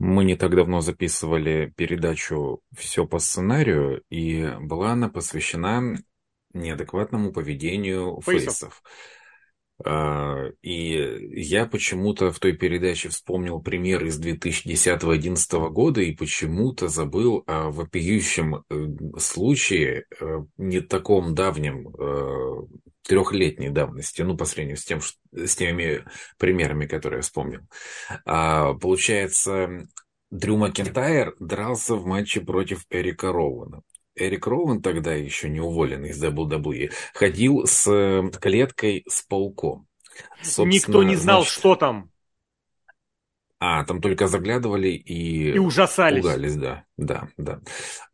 Мы не так давно записывали передачу «Все по сценарию», и была она посвящена неадекватному поведению Фейсов. фейсов. А, И я почему-то в той передаче вспомнил пример из 2010-2011 года и почему-то забыл о вопиющем э, случае, э, не таком давнем, э, трехлетней давности, ну, по сравнению с, тем, с теми примерами, которые я вспомнил. А, Получается, Дрю Макентайр дрался в матче против Эрика Роуэна. Эрик Роуэн, тогда еще не уволенный из WWE, ходил с э, клеткой с пауком. Никто Собственно, не знал, значит, что там, А, там только заглядывали и и ужасались. пугались, да, да, да.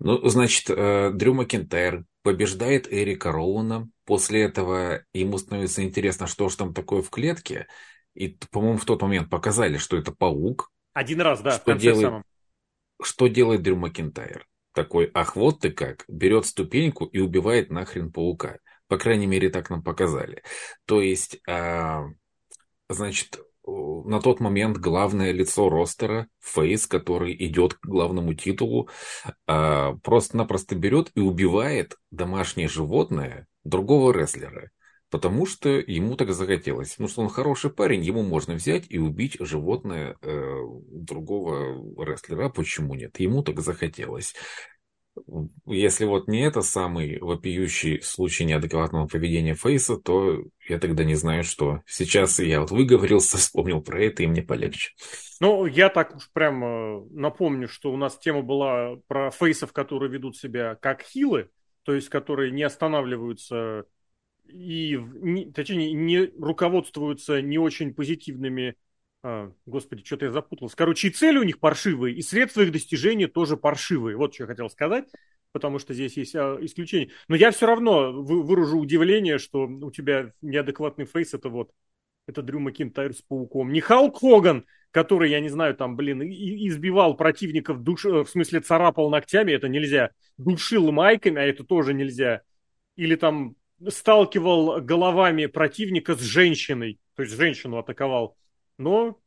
Ну, значит, э, Дрю Макентайр побеждает Эрика Роуэна. После этого ему становится интересно, что же там такое в клетке. И, по-моему, в тот момент показали, что это паук. Один раз, да, в Что конце делает самом. Что делает Дрю Макентайр? Такой, ах, вот ты как, берет ступеньку и убивает нахрен паука. По крайней мере, так нам показали. То есть, а, значит, на тот момент главное лицо ростера, Фейс, который идет к главному титулу, а, просто-напросто берет и убивает домашнее животное другого рестлера. Потому что ему так захотелось. Потому что он хороший парень, ему можно взять и убить животное э, другого рестлера. А почему нет? Ему так захотелось. Если вот не это самый вопиющий случай неадекватного поведения Фейса, то я тогда не знаю, что. Сейчас я вот выговорился, вспомнил про это, и мне полегче. Ну, я так уж прям э, напомню, что у нас тема была про фейсов, которые ведут себя как хилы, то есть которые не останавливаются и, точнее, не руководствуются не очень позитивными, а, господи, что-то я запутался. Короче, и цели у них паршивые, и средства их достижения тоже паршивые. Вот что я хотел сказать, потому что здесь есть а, исключение. Но я все равно вы- выражу удивление, что у тебя неадекватный фейс, это вот это Дрю Макинтайр с пауком. Не Халк Хоган, который, я не знаю, там, блин, избивал противников, душ... э, в смысле царапал ногтями, это нельзя. Душил майками, а это тоже нельзя. Или там сталкивал головами противника с женщиной, то есть женщину атаковал. Но,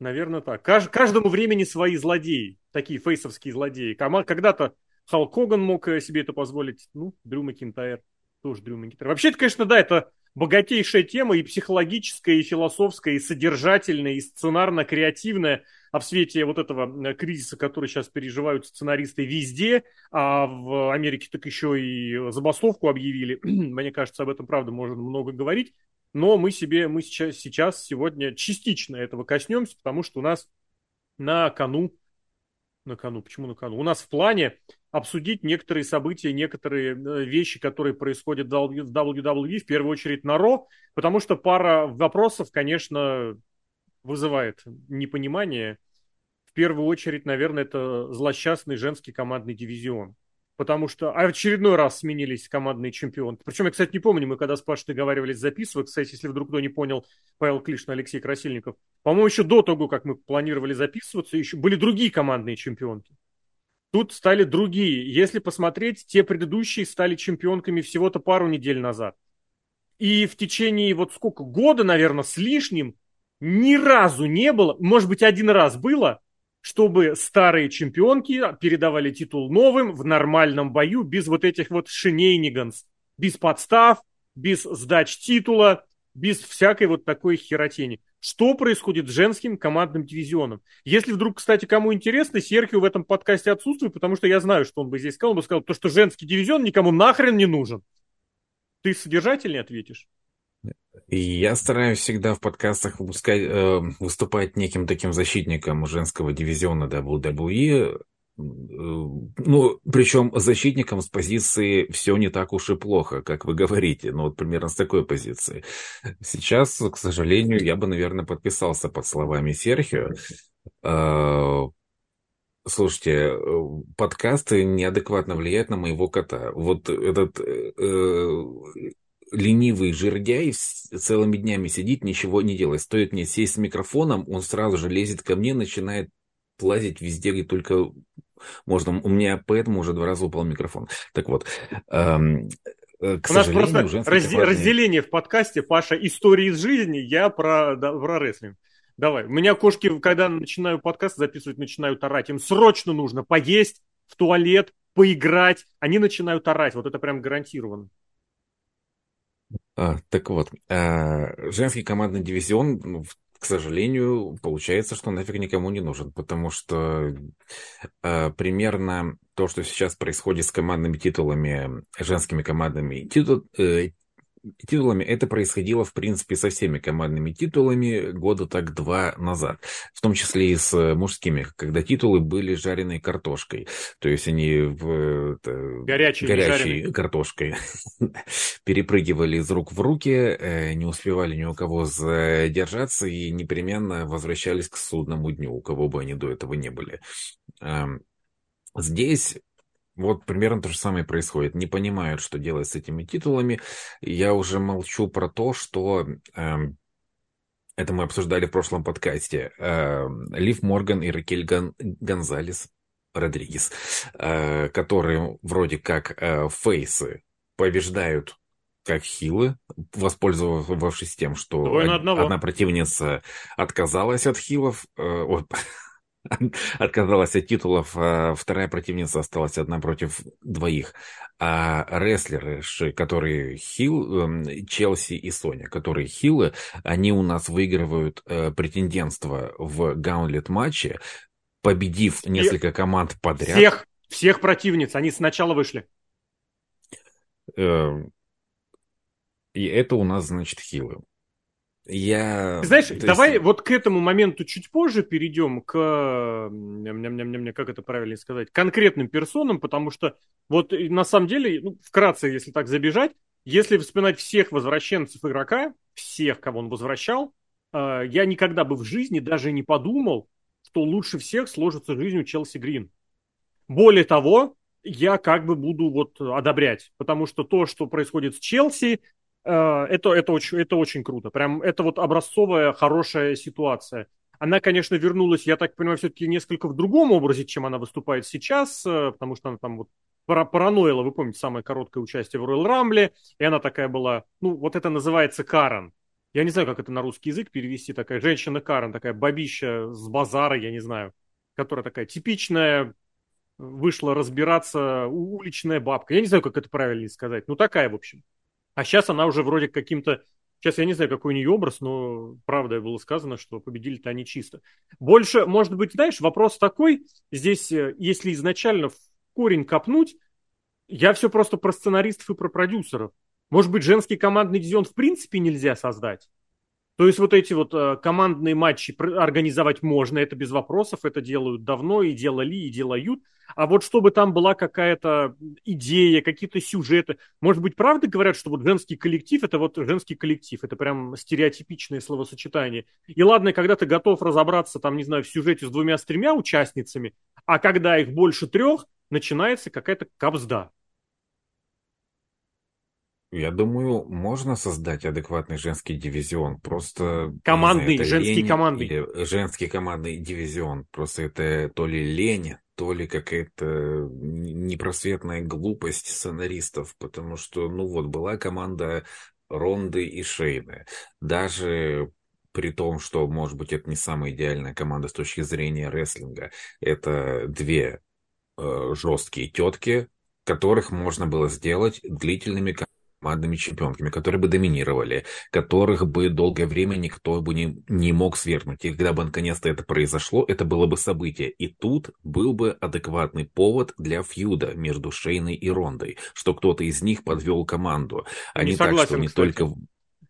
наверное, так. Каж- Каждому времени свои злодеи, такие фейсовские злодеи. Когда-то Халк Хоган мог э, себе это позволить, ну, Дрю Макинтайр, тоже Дрю Макинтайр. Вообще, это, конечно, да, это богатейшая тема и психологическая, и философская, и содержательная, и сценарно-креативная. А в свете вот этого э, кризиса, который сейчас переживают сценаристы везде, а в Америке так еще и забастовку объявили, мне кажется, об этом, правда, можно много говорить. Но мы себе, мы сейчас, сейчас, сегодня частично этого коснемся, потому что у нас на кону, на кону, почему на кону? У нас в плане обсудить некоторые события, некоторые э, вещи, которые происходят в WWE, в первую очередь на Ро, потому что пара вопросов, конечно, вызывает непонимание. В первую очередь, наверное, это злосчастный женский командный дивизион. Потому что очередной раз сменились командные чемпионы. Причем, я, кстати, не помню, мы когда с Пашей договаривались записывать, кстати, если вдруг кто не понял, Павел Клишин, Алексей Красильников, по-моему, еще до того, как мы планировали записываться, еще были другие командные чемпионки. Тут стали другие. Если посмотреть, те предыдущие стали чемпионками всего-то пару недель назад. И в течение вот сколько, года, наверное, с лишним, ни разу не было, может быть, один раз было, чтобы старые чемпионки передавали титул новым в нормальном бою, без вот этих вот шинейниганс, без подстав, без сдач титула, без всякой вот такой херотени. Что происходит с женским командным дивизионом? Если вдруг, кстати, кому интересно, Серхио в этом подкасте отсутствует, потому что я знаю, что он бы здесь сказал. Он бы сказал, то, что женский дивизион никому нахрен не нужен. Ты содержательнее ответишь? Я стараюсь всегда в подкастах выпускать, э, выступать неким таким защитником женского дивизиона WWE. Э, Ну, причем защитником с позиции все не так уж и плохо, как вы говорите. Ну, вот примерно с такой позиции. Сейчас, к сожалению, я бы, наверное, подписался под словами Серхио. Э, Слушайте, э, подкасты неадекватно влияют на моего кота. Вот этот э, ленивый жердяй целыми днями сидит, ничего не делает. Стоит мне сесть с микрофоном, он сразу же лезет ко мне, начинает лазить везде, где только можно. У меня поэтому уже два раза упал микрофон. Так вот, эм, э, к У нас просто разде- разделение в подкасте, Паша, истории из жизни, я про, да, про рестлинг. Давай. У меня кошки, когда начинаю подкаст записывать, начинают орать. Им срочно нужно поесть, в туалет, поиграть. Они начинают орать. Вот это прям гарантированно. А, так вот, а, женский командный дивизион, ну, к сожалению, получается, что нафиг никому не нужен, потому что а, примерно то, что сейчас происходит с командными титулами, женскими командными титул, э, титулами, это происходило, в принципе, со всеми командными титулами года так два назад. В том числе и с мужскими, когда титулы были жареной картошкой. То есть они в это, горячей, горячей картошкой перепрыгивали из рук в руки, э, не успевали ни у кого задержаться и непременно возвращались к судному дню, у кого бы они до этого не были. Здесь вот примерно то же самое происходит. Не понимают, что делать с этими титулами. Я уже молчу про то, что... Э, это мы обсуждали в прошлом подкасте. Э, Лив Морган и Ракель Гон, Гонзалес Родригес, э, которые вроде как э, фейсы побеждают как хилы, воспользовавшись тем, что одна противница отказалась от хилов, э, отказалась от титулов, а вторая противница осталась одна против двоих. А рестлеры, которые хил, эм, Челси и Соня, которые хилы, они у нас выигрывают э, претендентство в гаунлет матче, победив несколько команд подряд. Всех, всех противниц, они сначала вышли. Эм, и это у нас, значит, хилы. Я... Знаешь, есть... давай вот к этому моменту чуть позже перейдем к, как это правильно сказать, конкретным персонам, потому что вот на самом деле, ну, вкратце, если так забежать, если вспоминать всех возвращенцев игрока, всех, кого он возвращал, э, я никогда бы в жизни даже не подумал, что лучше всех сложится жизнь у Челси Грин. Более того, я как бы буду вот одобрять, потому что то, что происходит с Челси, это, это, очень, это очень круто. Прям это вот образцовая, хорошая ситуация. Она, конечно, вернулась, я так понимаю, все-таки несколько в другом образе, чем она выступает сейчас, э, потому что она там вот параноила, вы помните, самое короткое участие в Royal Rumble, и она такая была, ну, вот это называется Карен. Я не знаю, как это на русский язык перевести, такая женщина Карен, такая бабища с базара, я не знаю, которая такая типичная, вышла разбираться, уличная бабка. Я не знаю, как это правильно сказать, ну, такая, в общем. А сейчас она уже вроде каким-то... Сейчас я не знаю, какой у нее образ, но правда было сказано, что победили-то они чисто. Больше, может быть, знаешь, вопрос такой, здесь, э, если изначально в корень копнуть, я все просто про сценаристов и про продюсеров. Может быть, женский командный дивизион в принципе нельзя создать? То есть вот эти вот э, командные матчи организовать можно, это без вопросов, это делают давно и делали, и делают. А вот чтобы там была какая-то идея, какие-то сюжеты. Может быть, правда говорят, что вот женский коллектив, это вот женский коллектив, это прям стереотипичное словосочетание. И ладно, когда ты готов разобраться, там, не знаю, в сюжете с двумя, с тремя участницами, а когда их больше трех, начинается какая-то капзда. Я думаю, можно создать адекватный женский дивизион. Просто... Командный, знаю, женский лень, командный. Женский командный дивизион. Просто это то ли лень, то ли какая-то непросветная глупость сценаристов. Потому что, ну вот, была команда Ронды и Шейны. Даже при том, что, может быть, это не самая идеальная команда с точки зрения рестлинга. Это две э, жесткие тетки, которых можно было сделать длительными командными чемпионками, которые бы доминировали, которых бы долгое время никто бы не, не мог свергнуть. И когда бы наконец-то это произошло, это было бы событие. И тут был бы адекватный повод для фьюда между Шейной и Рондой, что кто-то из них подвел команду, а не, не согласен, так, что не кстати. только...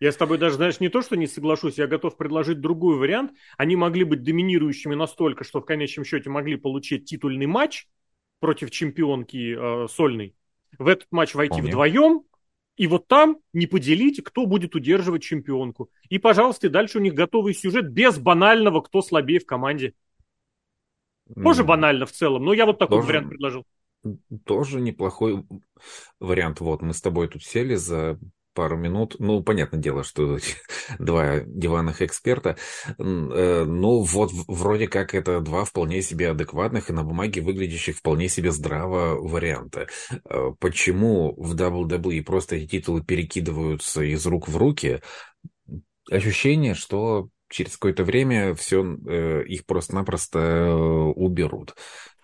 Я с тобой даже, знаешь, не то, что не соглашусь, я готов предложить другой вариант. Они могли быть доминирующими настолько, что в конечном счете могли получить титульный матч против чемпионки э, сольной. В этот матч войти Вполне. вдвоем, и вот там не поделите, кто будет удерживать чемпионку. И, пожалуйста, дальше у них готовый сюжет без банального, кто слабее в команде. Тоже mm. банально в целом, но я вот такой Тоже... вариант предложил. Тоже неплохой вариант. Вот, мы с тобой тут сели за пару минут. Ну, понятное дело, что два диванных эксперта. Э, ну, вот вроде как это два вполне себе адекватных и на бумаге выглядящих вполне себе здраво варианта. Э, почему в WWE просто эти титулы перекидываются из рук в руки? Ощущение, что через какое-то время все э, их просто-напросто э, уберут.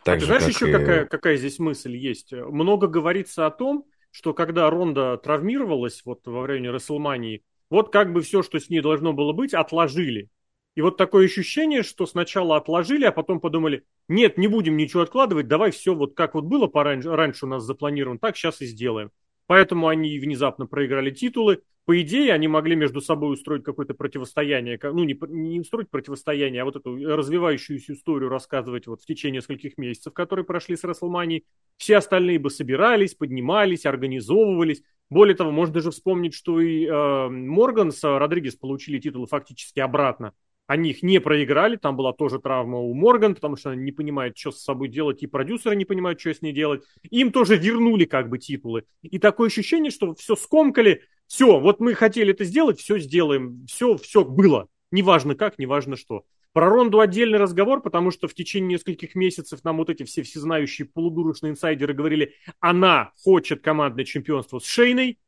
Так а ты знаешь как еще и... какая, какая здесь мысль есть? Много говорится о том, что когда Ронда травмировалась вот во время Расселмании, вот как бы все, что с ней должно было быть, отложили. И вот такое ощущение, что сначала отложили, а потом подумали, нет, не будем ничего откладывать, давай все вот как вот было пораньше, раньше у нас запланировано, так сейчас и сделаем. Поэтому они внезапно проиграли титулы. По идее, они могли между собой устроить какое-то противостояние, ну, не, не устроить противостояние, а вот эту развивающуюся историю рассказывать вот в течение нескольких месяцев, которые прошли с Расселманией. Все остальные бы собирались, поднимались, организовывались. Более того, можно даже вспомнить, что и э, Морган с Родригес получили титулы фактически обратно. Они их не проиграли, там была тоже травма у Морган, потому что она не понимает, что с собой делать, и продюсеры не понимают, что с ней делать. Им тоже вернули как бы титулы. И такое ощущение, что все скомкали, все, вот мы хотели это сделать, все сделаем, все, все было. Неважно как, неважно что. Про Ронду отдельный разговор, потому что в течение нескольких месяцев нам вот эти все всезнающие полудурочные инсайдеры говорили, она хочет командное чемпионство с Шейной,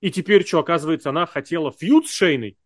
и теперь что, оказывается, она хотела фьюд с Шейной.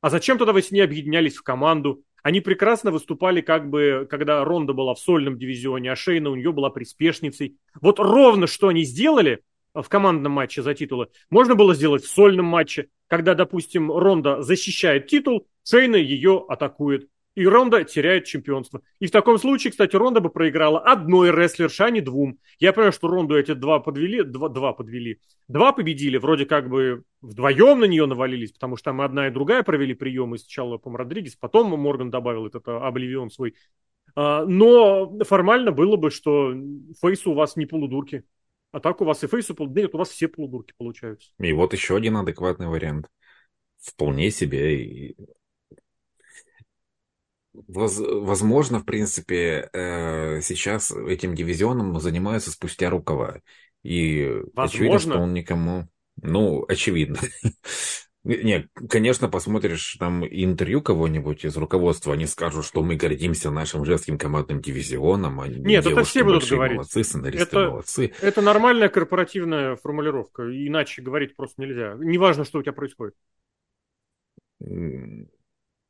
А зачем тогда вы с ней объединялись в команду? Они прекрасно выступали, как бы, когда Ронда была в сольном дивизионе, а Шейна у нее была приспешницей. Вот ровно что они сделали в командном матче за титулы, можно было сделать в сольном матче, когда, допустим, Ронда защищает титул, Шейна ее атакует и Ронда теряет чемпионство. И в таком случае, кстати, Ронда бы проиграла одной рестлерше, а не двум. Я понимаю, что Ронду эти два подвели, два, два подвели. Два победили, вроде как бы вдвоем на нее навалились, потому что там одна и другая провели приемы. Сначала, по Родригес, потом Морган добавил этот Обливион свой. А, но формально было бы, что Фейсу у вас не полудурки. А так у вас и Фейсу полудурки. Нет, у вас все полудурки получаются. И вот еще один адекватный вариант. Вполне себе возможно, в принципе, э, сейчас этим дивизионом занимаются спустя рукава. И возможно. очевидно, что он никому... Ну, очевидно. Не, конечно, посмотришь там интервью кого-нибудь из руководства, они скажут, что мы гордимся нашим женским командным дивизионом. А Нет, это все будут говорить. Молодцы, сценаристы это, молодцы. Это нормальная корпоративная формулировка, иначе говорить просто нельзя. Неважно, что у тебя происходит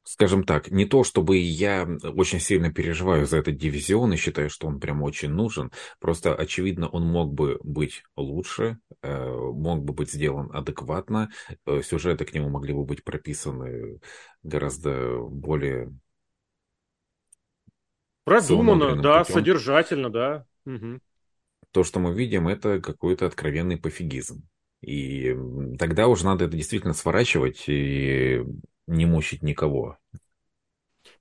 скажем так, не то чтобы я очень сильно переживаю за этот дивизион и считаю, что он прям очень нужен, просто очевидно он мог бы быть лучше, э, мог бы быть сделан адекватно, э, сюжеты к нему могли бы быть прописаны гораздо более Продумано, да, путем. содержательно, да. Угу. То, что мы видим, это какой-то откровенный пофигизм. И тогда уже надо это действительно сворачивать и не мучить никого.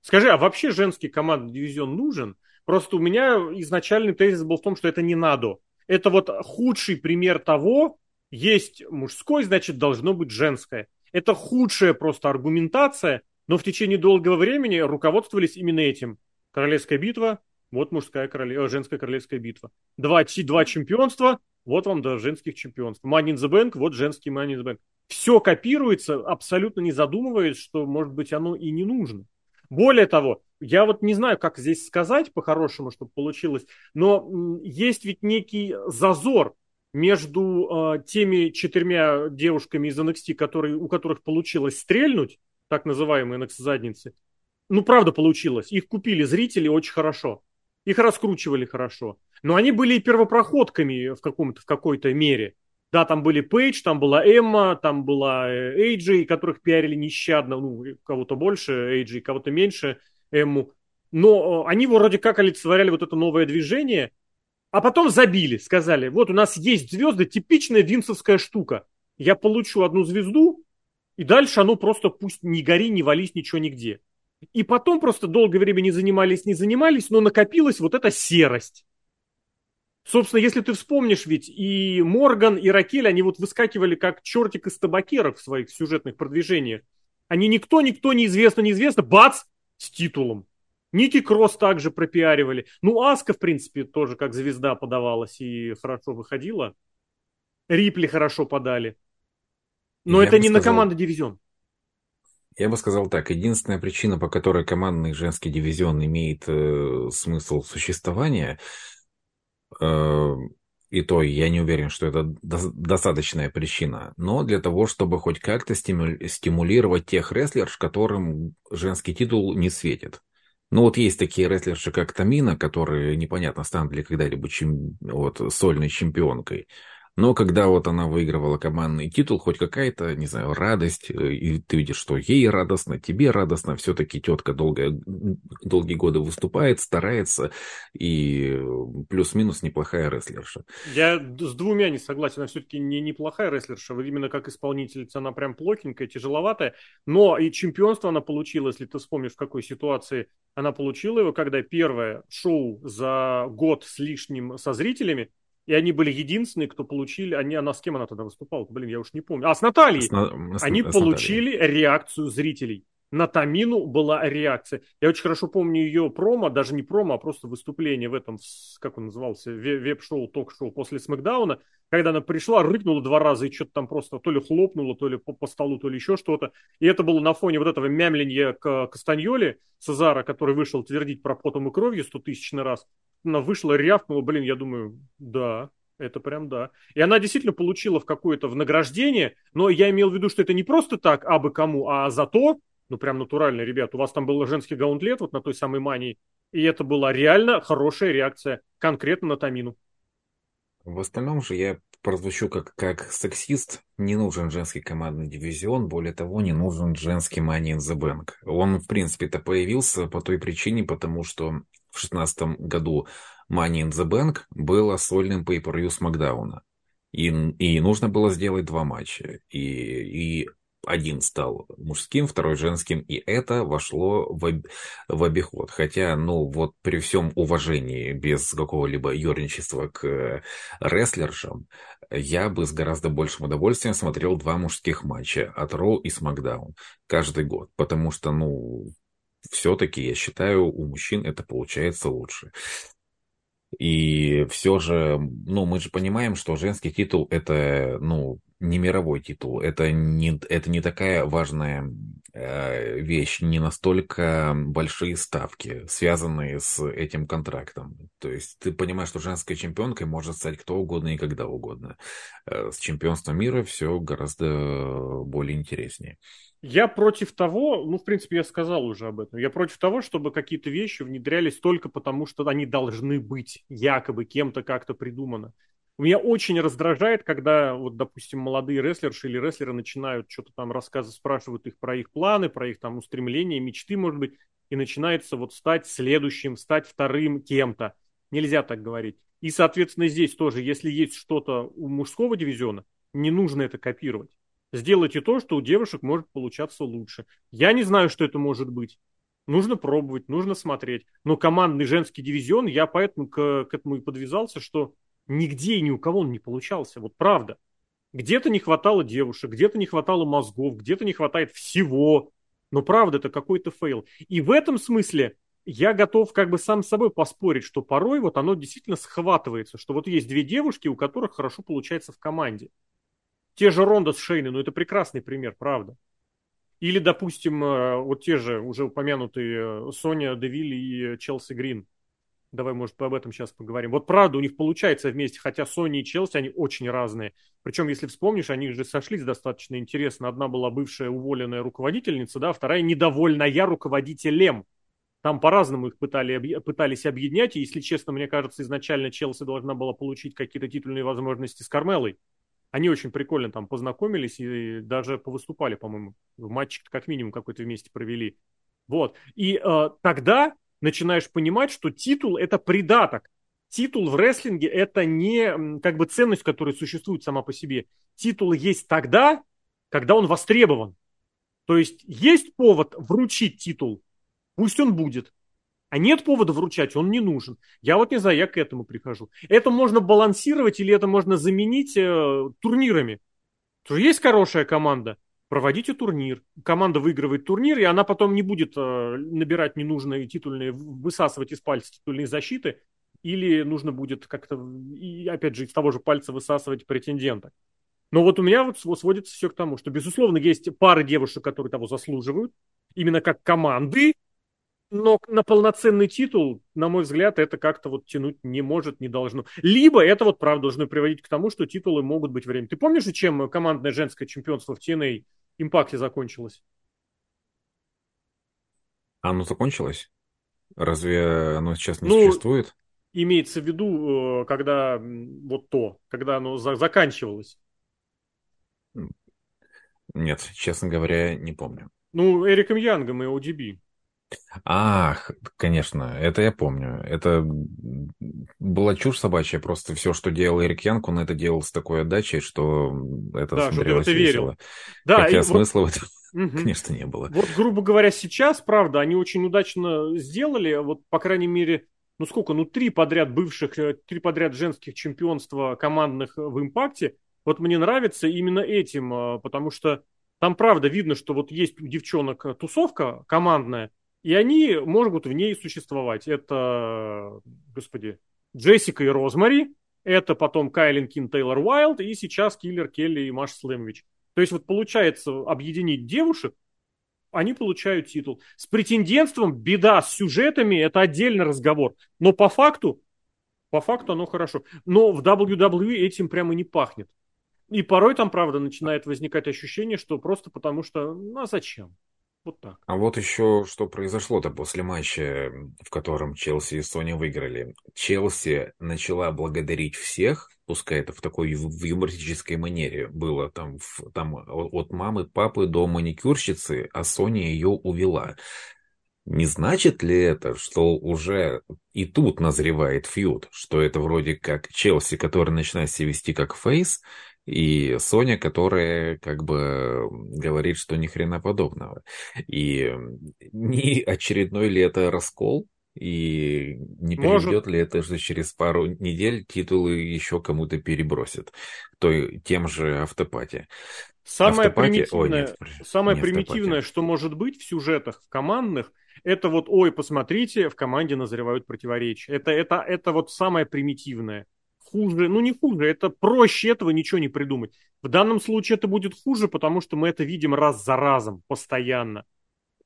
Скажи, а вообще женский командный дивизион нужен? Просто у меня изначальный тезис был в том, что это не надо. Это вот худший пример того, есть мужской, значит, должно быть женское. Это худшая просто аргументация, но в течение долгого времени руководствовались именно этим. Королевская битва, вот мужская королев... Э, женская королевская битва. Два, два чемпионства, вот вам до женских чемпионств. Money in the Bank, вот женский Money in the Bank все копируется, абсолютно не задумываясь, что, может быть, оно и не нужно. Более того, я вот не знаю, как здесь сказать по-хорошему, чтобы получилось, но есть ведь некий зазор между э, теми четырьмя девушками из NXT, которые, у которых получилось стрельнуть, так называемые NXT-задницы. Ну, правда получилось. Их купили зрители очень хорошо. Их раскручивали хорошо. Но они были и первопроходками в, каком-то, в какой-то мере. Да, там были Пейдж, там была Эмма, там была э, Эйджи, которых пиарили нещадно, ну, кого-то больше Эйджи, кого-то меньше Эмму. Но э, они вроде как олицетворяли вот это новое движение, а потом забили, сказали, вот у нас есть звезды, типичная винсовская штука. Я получу одну звезду, и дальше оно просто пусть не гори, не вались ничего нигде. И потом просто долгое время не занимались, не занимались, но накопилась вот эта серость. Собственно, если ты вспомнишь, ведь и Морган, и Ракель, они вот выскакивали как чертик из табакерок в своих сюжетных продвижениях. Они никто, никто, неизвестно, неизвестно, бац, с титулом. Ники Кросс также пропиаривали. Ну, Аска, в принципе, тоже как звезда подавалась и хорошо выходила. Рипли хорошо подали. Но Я это не сказал, на команду дивизион. Я бы сказал так, единственная причина, по которой командный женский дивизион имеет э, смысл существования – и то я не уверен, что это достаточная причина, но для того, чтобы хоть как-то стимулировать тех рестлерш, которым женский титул не светит. Ну вот есть такие рестлерши, как Тамина, которые непонятно станут ли когда-либо чем... вот, сольной чемпионкой. Но когда вот она выигрывала командный титул, хоть какая-то, не знаю, радость, э, и ты видишь, что ей радостно, тебе радостно, все-таки тетка долгое, долгие годы выступает, старается, и плюс-минус неплохая рестлерша. Я с двумя не согласен, она все-таки не неплохая рестлерша, именно как исполнительница она прям плохенькая, тяжеловатая, но и чемпионство она получила, если ты вспомнишь, в какой ситуации она получила его, когда первое шоу за год с лишним со зрителями, и они были единственные, кто получили... Они, она с кем она тогда выступала? Блин, я уж не помню. А, с Натальей. С, с, они с получили Натальей. реакцию зрителей. На Тамину была реакция. Я очень хорошо помню ее промо, даже не промо, а просто выступление в этом, как он назывался, веб-шоу, ток-шоу после Смакдауна, когда она пришла, рыкнула два раза и что-то там просто то ли хлопнула, то ли по, по столу, то ли еще что-то. И это было на фоне вот этого мямленья к Кастаньоли, Цезара, который вышел твердить про потом и кровью сто тысячный раз она вышла, рявкнула, блин, я думаю, да, это прям да. И она действительно получила в какое-то в награждение, но я имел в виду, что это не просто так, а бы кому, а за то, ну прям натурально, ребят, у вас там был женский гаунтлет вот на той самой мании, и это была реально хорошая реакция конкретно на Тамину. В остальном же я прозвучу как, как сексист. Не нужен женский командный дивизион, более того, не нужен женский Money in the Bank. Он, в принципе-то, появился по той причине, потому что в 2016 году Money in the Bank было сольным Смакдауна. И, и нужно было сделать два матча. И, и один стал мужским, второй женским, и это вошло в, в обиход. Хотя, ну, вот при всем уважении, без какого-либо ерничества к рестлершам, я бы с гораздо большим удовольствием смотрел два мужских матча от Роу и Смакдаун каждый год. Потому что, ну, все-таки, я считаю, у мужчин это получается лучше. И все же, ну, мы же понимаем, что женский титул это, ну, не мировой титул. Это не, это не такая важная э, вещь, не настолько большие ставки, связанные с этим контрактом. То есть ты понимаешь, что женской чемпионкой может стать кто угодно и когда угодно. Э, с чемпионством мира все гораздо более интереснее. Я против того, ну, в принципе, я сказал уже об этом, я против того, чтобы какие-то вещи внедрялись только потому, что они должны быть якобы кем-то как-то придумано. Меня очень раздражает, когда, вот, допустим, молодые рестлерши или рестлеры начинают что-то там рассказывать, спрашивают их про их планы, про их там устремления, мечты, может быть, и начинается вот стать следующим, стать вторым кем-то. Нельзя так говорить. И, соответственно, здесь тоже, если есть что-то у мужского дивизиона, не нужно это копировать. Сделайте то, что у девушек может получаться лучше. Я не знаю, что это может быть. Нужно пробовать, нужно смотреть. Но командный женский дивизион, я поэтому к, к этому и подвязался, что нигде и ни у кого он не получался. Вот правда. Где-то не хватало девушек, где-то не хватало мозгов, где-то не хватает всего. Но правда, это какой-то фейл. И в этом смысле я готов как бы сам с собой поспорить, что порой вот оно действительно схватывается, что вот есть две девушки, у которых хорошо получается в команде. Те же Ронда с Шейной, ну это прекрасный пример, правда. Или, допустим, э, вот те же уже упомянутые э, Соня Девиль и Челси Грин. Давай, может, об этом сейчас поговорим. Вот правда, у них получается вместе, хотя Сони и Челси, они очень разные. Причем, если вспомнишь, они же сошлись достаточно интересно. Одна была бывшая уволенная руководительница, да, вторая недовольная руководителем. Там по-разному их пытали, пытались объединять, и, если честно, мне кажется, изначально Челси должна была получить какие-то титульные возможности с Кармелой. Они очень прикольно там познакомились и даже повыступали, по-моему, в матче как минимум какой-то вместе провели. Вот. И э, тогда начинаешь понимать, что титул это придаток. Титул в рестлинге это не как бы ценность, которая существует сама по себе. Титул есть тогда, когда он востребован. То есть есть повод вручить титул, пусть он будет. А нет повода вручать, он не нужен. Я вот не знаю, я к этому прихожу. Это можно балансировать или это можно заменить э, турнирами. Что есть хорошая команда, проводите турнир. Команда выигрывает турнир, и она потом не будет э, набирать ненужные титульные, высасывать из пальца титульные защиты, или нужно будет как-то, и, опять же, из того же пальца высасывать претендента. Но вот у меня вот сводится все к тому, что, безусловно, есть пары девушек, которые того заслуживают, именно как команды, Но на полноценный титул, на мой взгляд, это как-то вот тянуть не может, не должно. Либо это вот правда должно приводить к тому, что титулы могут быть время. Ты помнишь, чем командное женское чемпионство в TNA Импакте закончилось? Оно закончилось? Разве оно сейчас не ну, существует? Имеется в виду, э, когда вот то, когда оно за заканчивалось. Нет, честно говоря, не помню. Ну, Эриком Янгом и ODB. Ах, конечно, это я помню. Это была чушь собачья, просто все, что делал Эрик Янг, он это делал с такой отдачей, что это да, смотрелось что ты весело. Верил. Да, Хотя и смысла вот... в этом Угу. Конечно, не было. Вот, грубо говоря, сейчас, правда, они очень удачно сделали, вот, по крайней мере, ну сколько, ну три подряд бывших, э, три подряд женских чемпионства командных в импакте, вот мне нравится именно этим, э, потому что там, правда, видно, что вот есть у девчонок тусовка командная, и они могут в ней существовать. Это, господи, Джессика и Розмари, это потом Кайлин Кин Тейлор Уайлд, и сейчас Киллер Келли и Маш Слэмович. То есть вот получается объединить девушек, они получают титул. С претендентством беда, с сюжетами это отдельный разговор. Но по факту, по факту оно хорошо. Но в WWE этим прямо не пахнет. И порой там, правда, начинает возникать ощущение, что просто потому что, ну а зачем? Вот так. А вот еще что произошло-то после матча, в котором Челси и Сони выиграли. Челси начала благодарить всех, пускай это в такой в юмористической манере было, там, в, там от мамы, папы до маникюрщицы, а Соня ее увела. Не значит ли это, что уже и тут назревает фьюд, что это вроде как Челси, который начинает себя вести как фейс, и Соня, которая как бы говорит, что ни хрена подобного. И не очередной ли это раскол, и не приведет ли это, что через пару недель титулы еще кому-то перебросят, то тем же автопате. Самое автопате... примитивное, О, нет, самое не примитивное что может быть в сюжетах в командных, это вот, ой, посмотрите, в команде назревают противоречия. Это, это, это вот самое примитивное хуже, ну не хуже, это проще этого ничего не придумать. В данном случае это будет хуже, потому что мы это видим раз за разом, постоянно.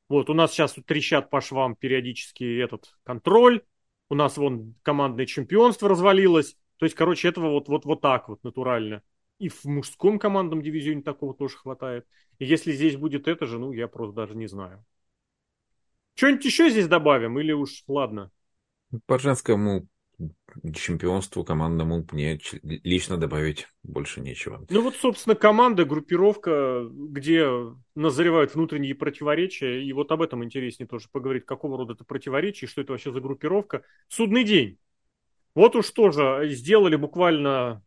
Вот, у нас сейчас трещат по швам периодически этот контроль, у нас вон командное чемпионство развалилось, то есть, короче, этого вот, вот, вот так вот натурально. И в мужском командном дивизионе такого тоже хватает. И если здесь будет это же, ну, я просто даже не знаю. Что-нибудь еще здесь добавим или уж ладно? По женскому чемпионству командному мне лично добавить больше нечего. Ну вот, собственно, команда, группировка, где назревают внутренние противоречия, и вот об этом интереснее тоже поговорить, какого рода это противоречие, что это вообще за группировка. Судный день. Вот уж тоже сделали буквально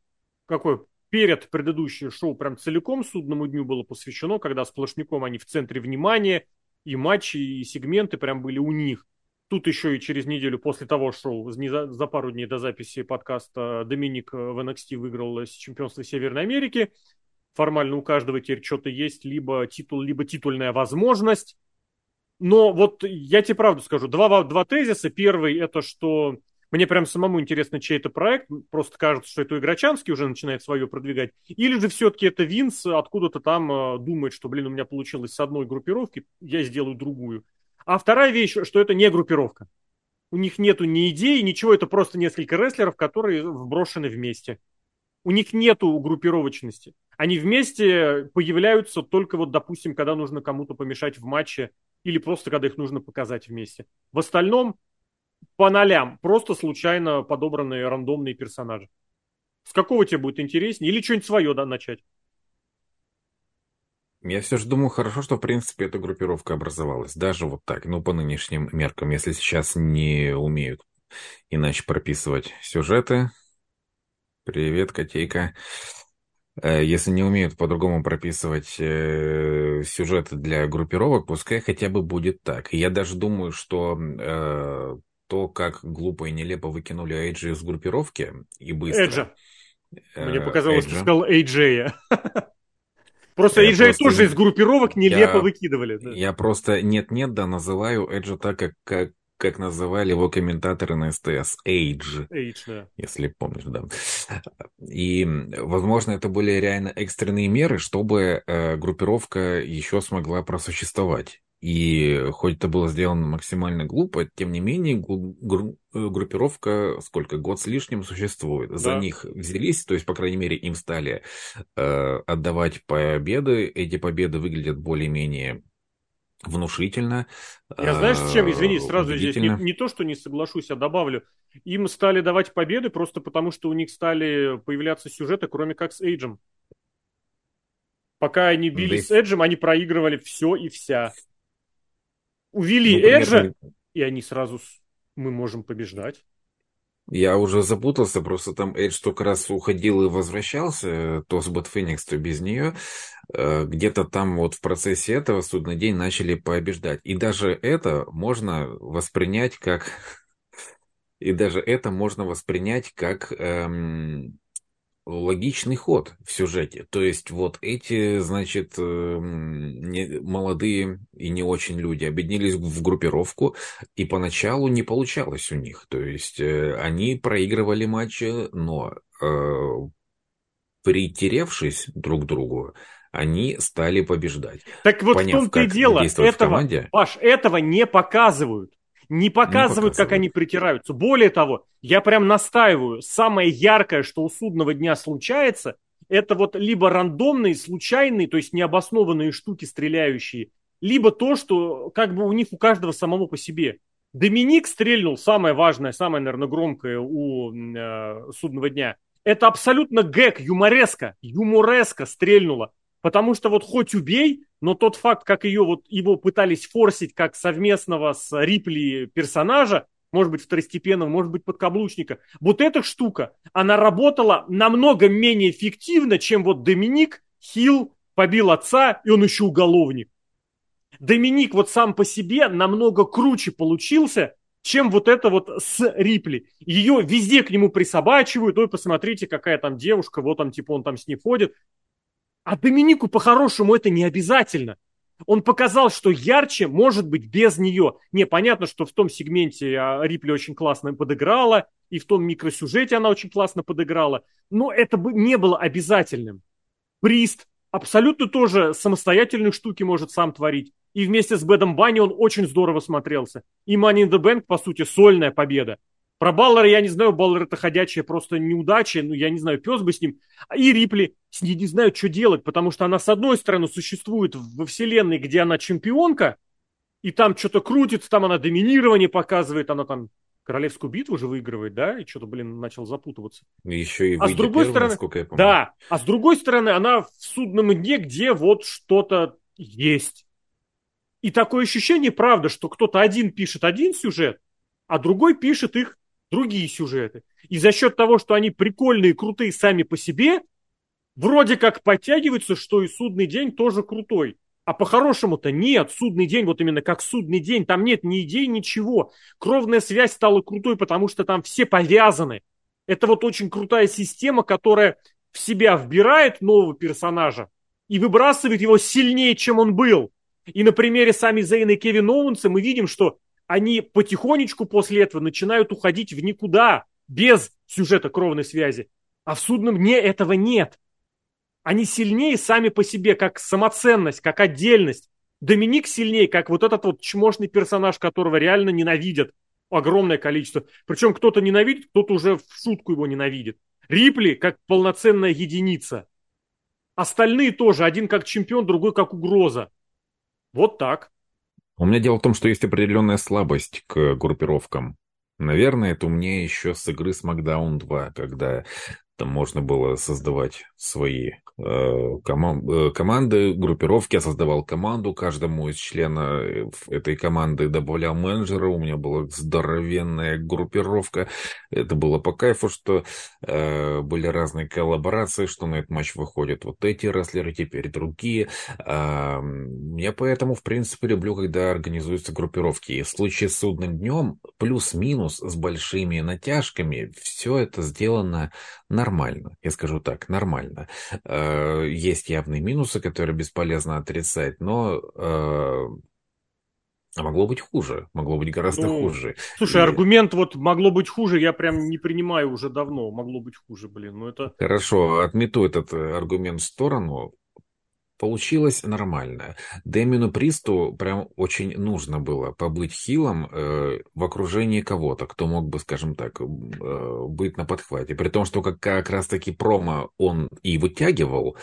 какой перед предыдущее шоу прям целиком судному дню было посвящено, когда сплошняком они в центре внимания, и матчи, и сегменты прям были у них. Тут еще и через неделю после того шоу, за, пару дней до записи подкаста, Доминик в NXT выиграл чемпионство Северной Америки. Формально у каждого теперь что-то есть, либо титул, либо титульная возможность. Но вот я тебе правду скажу, два, два тезиса. Первый это, что мне прям самому интересно, чей это проект. Просто кажется, что это Играчанский уже начинает свое продвигать. Или же все-таки это Винс откуда-то там э, думает, что, блин, у меня получилось с одной группировки, я сделаю другую. А вторая вещь, что это не группировка. У них нету ни идеи, ничего, это просто несколько рестлеров, которые вброшены вместе. У них нету группировочности. Они вместе появляются только вот, допустим, когда нужно кому-то помешать в матче или просто когда их нужно показать вместе. В остальном по нолям, просто случайно подобранные рандомные персонажи. С какого тебе будет интереснее? Или что-нибудь свое да, начать? Я все же думаю, хорошо, что, в принципе, эта группировка образовалась. Даже вот так, ну, по нынешним меркам, если сейчас не умеют иначе прописывать сюжеты. Привет, котейка. Э, если не умеют по-другому прописывать э, сюжеты для группировок, пускай хотя бы будет так. я даже думаю, что э, то, как глупо и нелепо выкинули Эйджи из группировки и быстро... Эджа. Мне показалось, Эджа. ты сказал Эйджея. Просто я Эйджей тоже из группировок нелепо я, выкидывали. Да. Я просто нет-нет, да, называю Эджа так, как, как, как называли его комментаторы на СТС. Эйдж. Эйдж, да. Если помнишь, да. И, возможно, это были реально экстренные меры, чтобы э, группировка еще смогла просуществовать. И хоть это было сделано максимально глупо, тем не менее гру- группировка сколько, год с лишним существует. Да. За них взялись, то есть, по крайней мере, им стали э, отдавать победы. Эти победы выглядят более-менее внушительно. Я знаешь, с чем, извини, сразу здесь не, не то, что не соглашусь, а добавлю. Им стали давать победы просто потому, что у них стали появляться сюжеты, кроме как с Эйджем. Пока они били да. с Эджем, они проигрывали все и вся. Увели ну, Эджа, и они сразу... Мы можем побеждать. Я уже запутался, просто там Эдж только раз уходил и возвращался, то с Бэт Феникс, то без нее. Э, где-то там вот в процессе этого судный день начали побеждать. И даже это можно воспринять как... И даже это можно воспринять как эм, логичный ход в сюжете. То есть вот эти, значит, эм, не, молодые и не очень люди объединились в группировку, и поначалу не получалось у них. То есть э, они проигрывали матчи, но э, притеревшись друг к другу, они стали побеждать. Так вот Поняв, в том-то и дело, этого, Паш, этого не показывают не показывают, не как они притираются. Более того, я прям настаиваю, самое яркое, что у судного дня случается, это вот либо рандомные, случайные, то есть необоснованные штуки стреляющие, либо то, что как бы у них у каждого самого по себе. Доминик стрельнул, самое важное, самое, наверное, громкое у э, судного дня. Это абсолютно гэг, юмореска, юмореска стрельнула. Потому что вот хоть убей, но тот факт, как ее вот его пытались форсить как совместного с Рипли персонажа, может быть, второстепенного, может быть, подкаблучника. Вот эта штука, она работала намного менее эффективно, чем вот Доминик Хилл побил отца, и он еще уголовник. Доминик вот сам по себе намного круче получился, чем вот это вот с Рипли. Ее везде к нему присобачивают, ой, посмотрите, какая там девушка, вот там, типа, он там с ней ходит. А Доминику по-хорошему это не обязательно. Он показал, что ярче может быть без нее. Не, понятно, что в том сегменте а, Рипли очень классно подыграла, и в том микросюжете она очень классно подыграла, но это бы не было обязательным. Прист абсолютно тоже самостоятельные штуки может сам творить. И вместе с Бэдом Банни он очень здорово смотрелся. И Money in the Bank, по сути, сольная победа. Про Баллера я не знаю, Баллер это ходячая просто неудача, ну я не знаю, пес бы с ним. И Рипли, с ней не знаю, что делать, потому что она с одной стороны существует во вселенной, где она чемпионка, и там что-то крутится, там она доминирование показывает, она там королевскую битву же выигрывает, да, и что-то, блин, начал запутываться. Еще и а с другой первым, стороны, я да, а с другой стороны, она в судном дне, где вот что-то есть. И такое ощущение, правда, что кто-то один пишет один сюжет, а другой пишет их другие сюжеты. И за счет того, что они прикольные крутые сами по себе, вроде как подтягивается, что и судный день тоже крутой. А по-хорошему-то нет, судный день, вот именно как судный день, там нет ни идей, ничего. Кровная связь стала крутой, потому что там все повязаны. Это вот очень крутая система, которая в себя вбирает нового персонажа и выбрасывает его сильнее, чем он был. И на примере сами Зейна и Кевина Оуэнса мы видим, что они потихонечку после этого начинают уходить в никуда, без сюжета кровной связи. А в судном дне этого нет. Они сильнее сами по себе, как самоценность, как отдельность. Доминик сильнее, как вот этот вот чмошный персонаж, которого реально ненавидят огромное количество. Причем кто-то ненавидит, кто-то уже в шутку его ненавидит. Рипли как полноценная единица. Остальные тоже, один как чемпион, другой как угроза. Вот так. У меня дело в том, что есть определенная слабость к группировкам. Наверное, это у меня еще с игры SmackDown 2, когда там можно было создавать свои Э, коман э, команды, группировки. Я создавал команду, каждому из членов этой команды добавлял менеджера. У меня была здоровенная группировка. Это было по кайфу, что э, были разные коллаборации, что на этот матч выходят вот эти рестлеры, теперь другие. Э, я поэтому, в принципе, люблю, когда организуются группировки. И в случае с судным днем, плюс-минус, с большими натяжками, все это сделано нормально. Я скажу так, нормально. Э, есть явные минусы, которые бесполезно отрицать, но э, могло быть хуже, могло быть гораздо ну, хуже. Слушай, и... аргумент вот могло быть хуже, я прям не принимаю уже давно, могло быть хуже, блин, ну это... Хорошо, отмету этот э, аргумент в сторону. Получилось нормально. Дэмину Присту прям очень нужно было побыть хилом э, в окружении кого-то, кто мог бы, скажем так, э, быть на подхвате. При том, что как, как раз-таки промо он и вытягивал,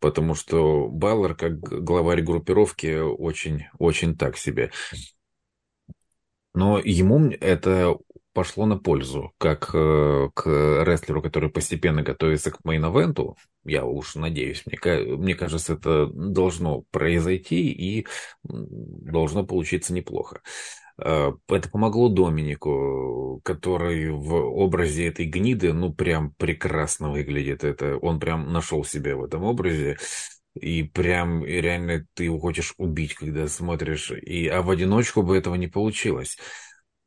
потому что Баллар, как главарь группировки, очень, очень так себе. Но ему это пошло на пользу, как э, к рестлеру, который постепенно готовится к мейн-эвенту. Я уж надеюсь, мне, мне кажется, это должно произойти и должно получиться неплохо. Э, это помогло Доминику, который в образе этой гниды, ну, прям прекрасно выглядит. Это, он прям нашел себя в этом образе. И прям и реально ты его хочешь убить, когда смотришь. И, а в одиночку бы этого не получилось.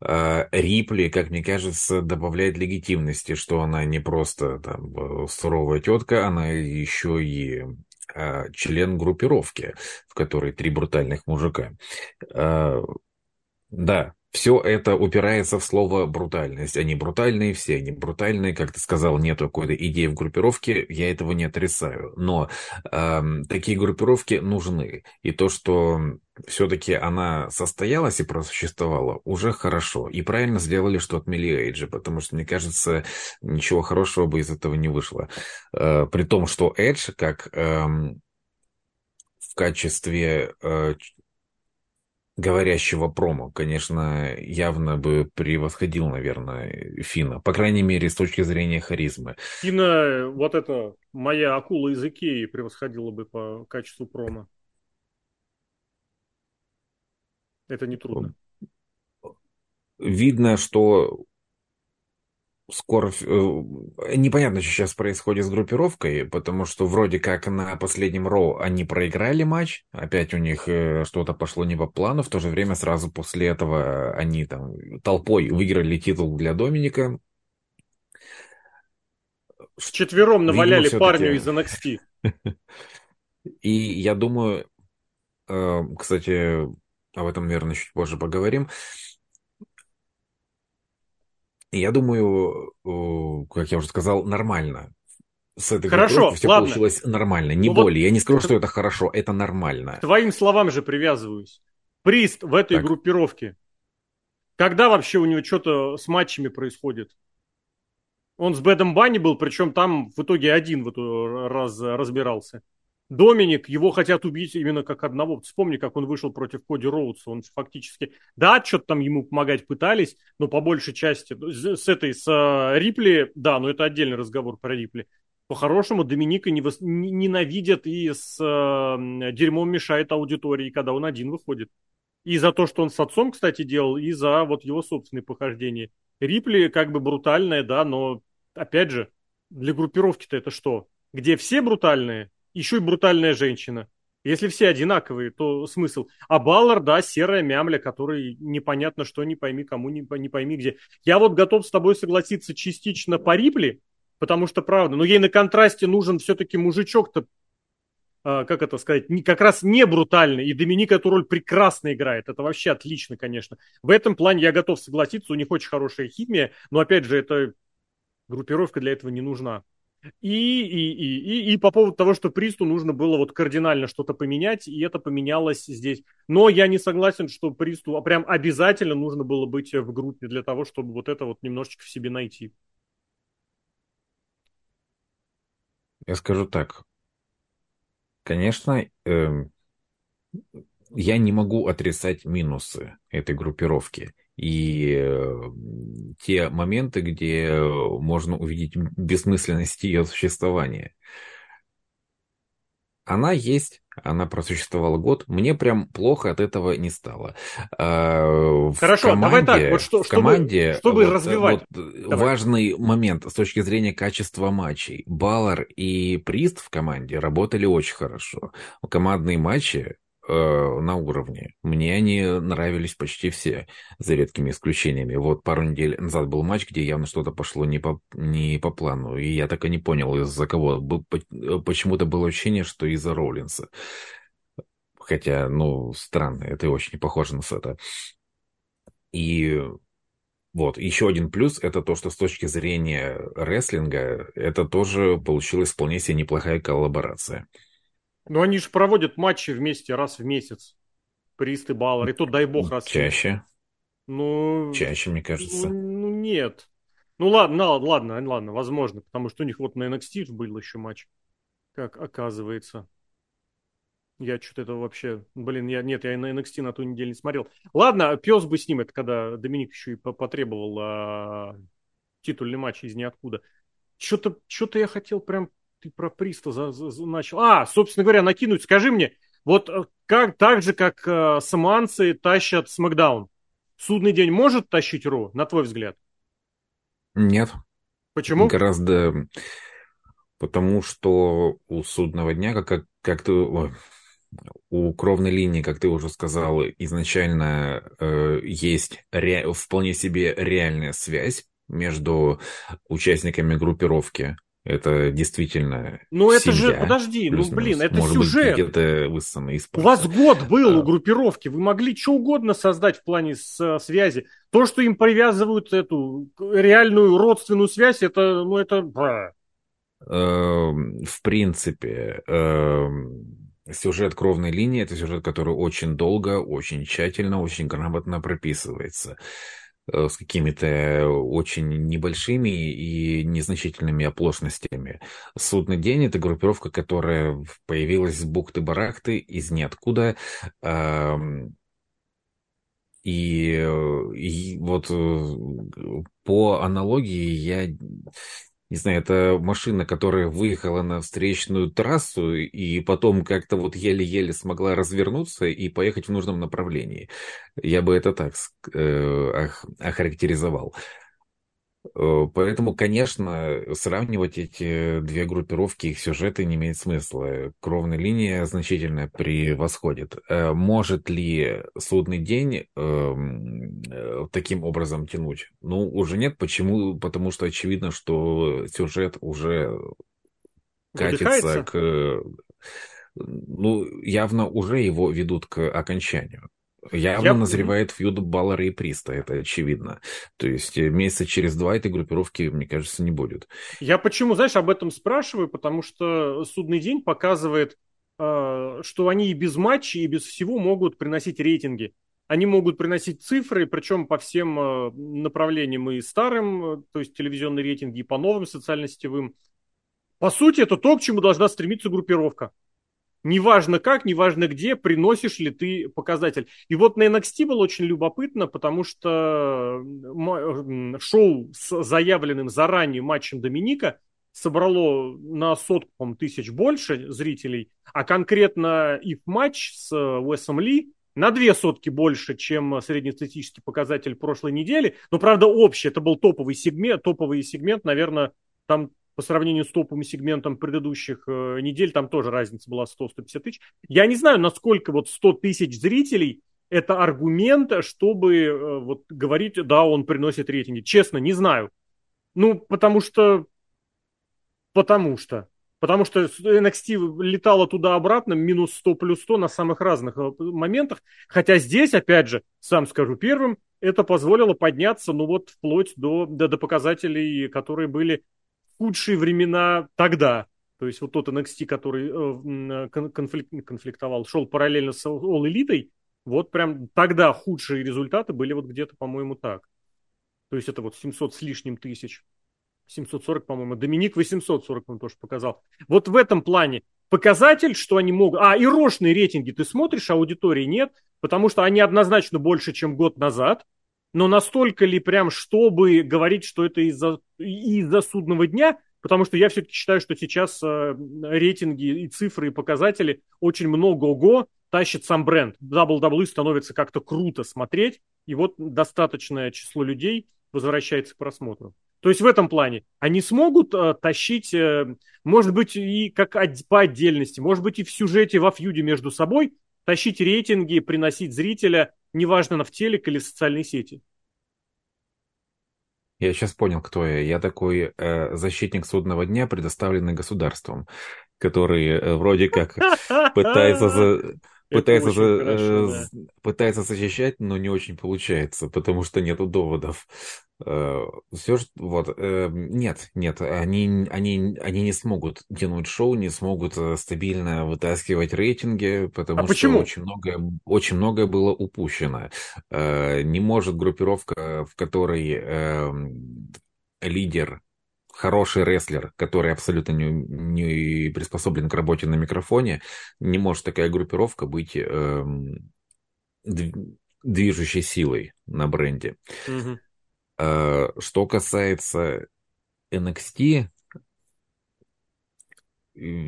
А, Рипли, как мне кажется, добавляет легитимности, что она не просто там суровая тетка, она еще и а, член группировки, в которой три брутальных мужика. А, да, все это упирается в слово брутальность. Они брутальные, все они брутальные. Как ты сказал, нет какой-то идеи в группировке, я этого не отрицаю. Но э, такие группировки нужны. И то, что все-таки она состоялась и просуществовала, уже хорошо. И правильно сделали, что отмели Эйджи, потому что, мне кажется, ничего хорошего бы из этого не вышло. Э, при том, что Эдж, как... Э, в качестве э, говорящего промо, конечно, явно бы превосходил, наверное, Фина. По крайней мере, с точки зрения харизмы. Фина, вот это, моя акула из Икеи превосходила бы по качеству промо. Это не трудно. Видно, что скоро... Э, непонятно, что сейчас происходит с группировкой, потому что вроде как на последнем Роу они проиграли матч, опять у них э, что-то пошло не по плану, в то же время сразу после этого они там толпой выиграли титул для Доминика. С четвером наваляли Видимо, парню из NXT. И я думаю, э, кстати, об этом, наверное, чуть позже поговорим. Я думаю, как я уже сказал, нормально. С этой хорошо, все ладно. получилось нормально, не ну, более. Вот... Я не скажу, что это хорошо, это нормально. К твоим словам же привязываюсь. Прист в этой так. группировке. Когда вообще у него что-то с матчами происходит? Он с Бэдом Банни был, причем там в итоге один в эту раз разбирался. Доминик, его хотят убить именно как одного. Вспомни, как он вышел против Коди Роудса. Он фактически, да, что-то там ему помогать пытались, но по большей части с этой, с э, Рипли, да, но это отдельный разговор про Рипли. По-хорошему, Доминика не вос... ненавидят и с э, дерьмом мешает аудитории, когда он один выходит. И за то, что он с отцом, кстати, делал, и за вот его собственные похождения. Рипли как бы брутальная, да, но, опять же, для группировки-то это что? Где все брутальные, еще и брутальная женщина. Если все одинаковые, то смысл. А Баллар, да, серая мямля, который непонятно что, не пойми кому, не, не пойми где. Я вот готов с тобой согласиться частично по Рипли, потому что правда, но ей на контрасте нужен все-таки мужичок-то, а, как это сказать, не, как раз не брутальный, и Доминик эту роль прекрасно играет, это вообще отлично, конечно. В этом плане я готов согласиться, у них очень хорошая химия, но опять же, это группировка для этого не нужна. И, и, и, и, и по поводу того, что Присту нужно было вот кардинально что-то поменять, и это поменялось здесь. Но я не согласен, что Присту прям обязательно нужно было быть в группе для того, чтобы вот это вот немножечко в себе найти. Я скажу так. Конечно, э, я не могу отрицать минусы этой группировки и те моменты, где можно увидеть бессмысленность ее существования. Она есть, она просуществовала год. Мне прям плохо от этого не стало. А, Хорошо, команде, давай так. Вот что, в команде, чтобы, чтобы вот, развивать. Вот важный момент с точки зрения качества матчей. Баллар и Прист в команде работали очень хорошо. Командные матчи э, на уровне. Мне они нравились почти все, за редкими исключениями. Вот пару недель назад был матч, где явно что-то пошло не по, не по плану, и я так и не понял, из-за кого. Был, почему-то было ощущение, что из-за Роллинса. Хотя, ну, странно, это очень не похоже на Сета. И вот, еще один плюс, это то, что с точки зрения рестлинга, это тоже получилась вполне себе неплохая коллаборация. Ну, они же проводят матчи вместе раз в месяц. Присты, Баллар. И то, дай бог, раз Чаще. Ну... Чаще, мне кажется. Ну, ну нет. Ну ладно, ладно, ладно, возможно. Потому что у них вот на NXT был еще матч. Как оказывается. Я что-то это вообще... Блин, я, нет, я на NXT на ту неделю не смотрел. Ладно, пес бы с ним, это когда Доминик еще и потребовал а, титульный матч из ниоткуда. Что-то что я хотел прям... Ты про Приста за, за, за, начал. А, собственно говоря, накинуть. Скажи мне, вот э, как, так же, как э, саманцы тащат Смакдаун, судный день может тащить Ро, на твой взгляд? Нет. Почему? Гораздо... Потому что у судного дня, как, как, как ты... Ой, у кровной линии, как ты уже сказал, изначально э, есть ре... вполне себе реальная связь между участниками группировки. Это действительно Ну это же, подожди, ну блин, это Может сюжет. Быть, где-то высосано из У вас год был а... у группировки, вы могли что угодно создать в плане с, связи. То, что им привязывают эту реальную родственную связь, это, ну это... Эм, в принципе, эм, Сюжет кровной линии – это сюжет, который очень долго, очень тщательно, очень грамотно прописывается с какими-то очень небольшими и незначительными оплошностями. Судный день – это группировка, которая появилась с бухты-барахты из ниоткуда. И, и вот э, по аналогии я не знаю, это машина, которая выехала на встречную трассу и потом как-то вот еле-еле смогла развернуться и поехать в нужном направлении. Я бы это так э, охарактеризовал. Э, поэтому, конечно, сравнивать эти две группировки, их сюжеты не имеет смысла. Кровная линия значительно превосходит. Э, может ли судный день эм, э, таким образом тянуть? Ну, уже нет. Почему? Потому что очевидно, что сюжет уже катится к... Ну, явно уже его ведут к окончанию. Явно я... назревает фьюд Баллара и Приста, это очевидно. То есть э, месяца через два этой группировки, мне кажется, не будет. Я почему, знаешь, об этом спрашиваю, потому что судный день показывает, э, что они и без матчей, и без всего могут приносить рейтинги. Они могут приносить цифры, причем по всем э, направлениям и старым, то есть телевизионные рейтинги, и по новым социально-сетевым. По сути, это то, к чему должна стремиться группировка неважно как, неважно где, приносишь ли ты показатель. И вот на NXT было очень любопытно, потому что шоу с заявленным заранее матчем Доминика собрало на сотку тысяч больше зрителей, а конкретно их матч с Уэсом Ли на две сотки больше, чем среднестатистический показатель прошлой недели. Но, правда, общий, это был топовый сегмент, топовый сегмент, наверное, там по сравнению с топовым сегментом предыдущих э, недель, там тоже разница была 100-150 тысяч. Я не знаю, насколько вот 100 тысяч зрителей это аргумент, чтобы э, вот говорить, да, он приносит рейтинги. Честно, не знаю. Ну, потому что... Потому что. Потому что NXT летала туда-обратно, минус 100 плюс 100 на самых разных э, моментах. Хотя здесь, опять же, сам скажу первым, это позволило подняться, ну вот, вплоть до, до, до показателей, которые были худшие времена тогда. То есть вот тот NXT, который э, конфликт, конфликтовал, шел параллельно с All Elite, вот прям тогда худшие результаты были вот где-то, по-моему, так. То есть это вот 700 с лишним тысяч. 740, по-моему. Доминик 840 он тоже показал. Вот в этом плане показатель, что они могут... А, и рошные рейтинги ты смотришь, аудитории нет, потому что они однозначно больше, чем год назад но настолько ли прям, чтобы говорить, что это из-за из судного дня, потому что я все-таки считаю, что сейчас э, рейтинги и цифры и показатели очень много ого тащит сам бренд. WWE становится как-то круто смотреть, и вот достаточное число людей возвращается к просмотру. То есть в этом плане они смогут э, тащить, э, может быть, и как по отдельности, может быть, и в сюжете, во фьюде между собой, тащить рейтинги, приносить зрителя неважно, в телек или в социальные сети. Я сейчас понял, кто я. Я такой э, защитник судного дня, предоставленный государством, который э, вроде как пытается за, пытается, за, хорошо, э, да. пытается защищать, но не очень получается, потому что нету доводов. Э, Все, что, вот, э, нет, нет, они, они, они не смогут тянуть шоу, не смогут э, стабильно вытаскивать рейтинги, потому А что почему? очень многое, очень многое было упущено. Не может группировка, в которой эм, лидер хороший рестлер, который абсолютно не, не приспособлен к работе на микрофоне, не может такая группировка быть эм, дв- движущей силой на бренде. Мгм. Э, Что касается NXT,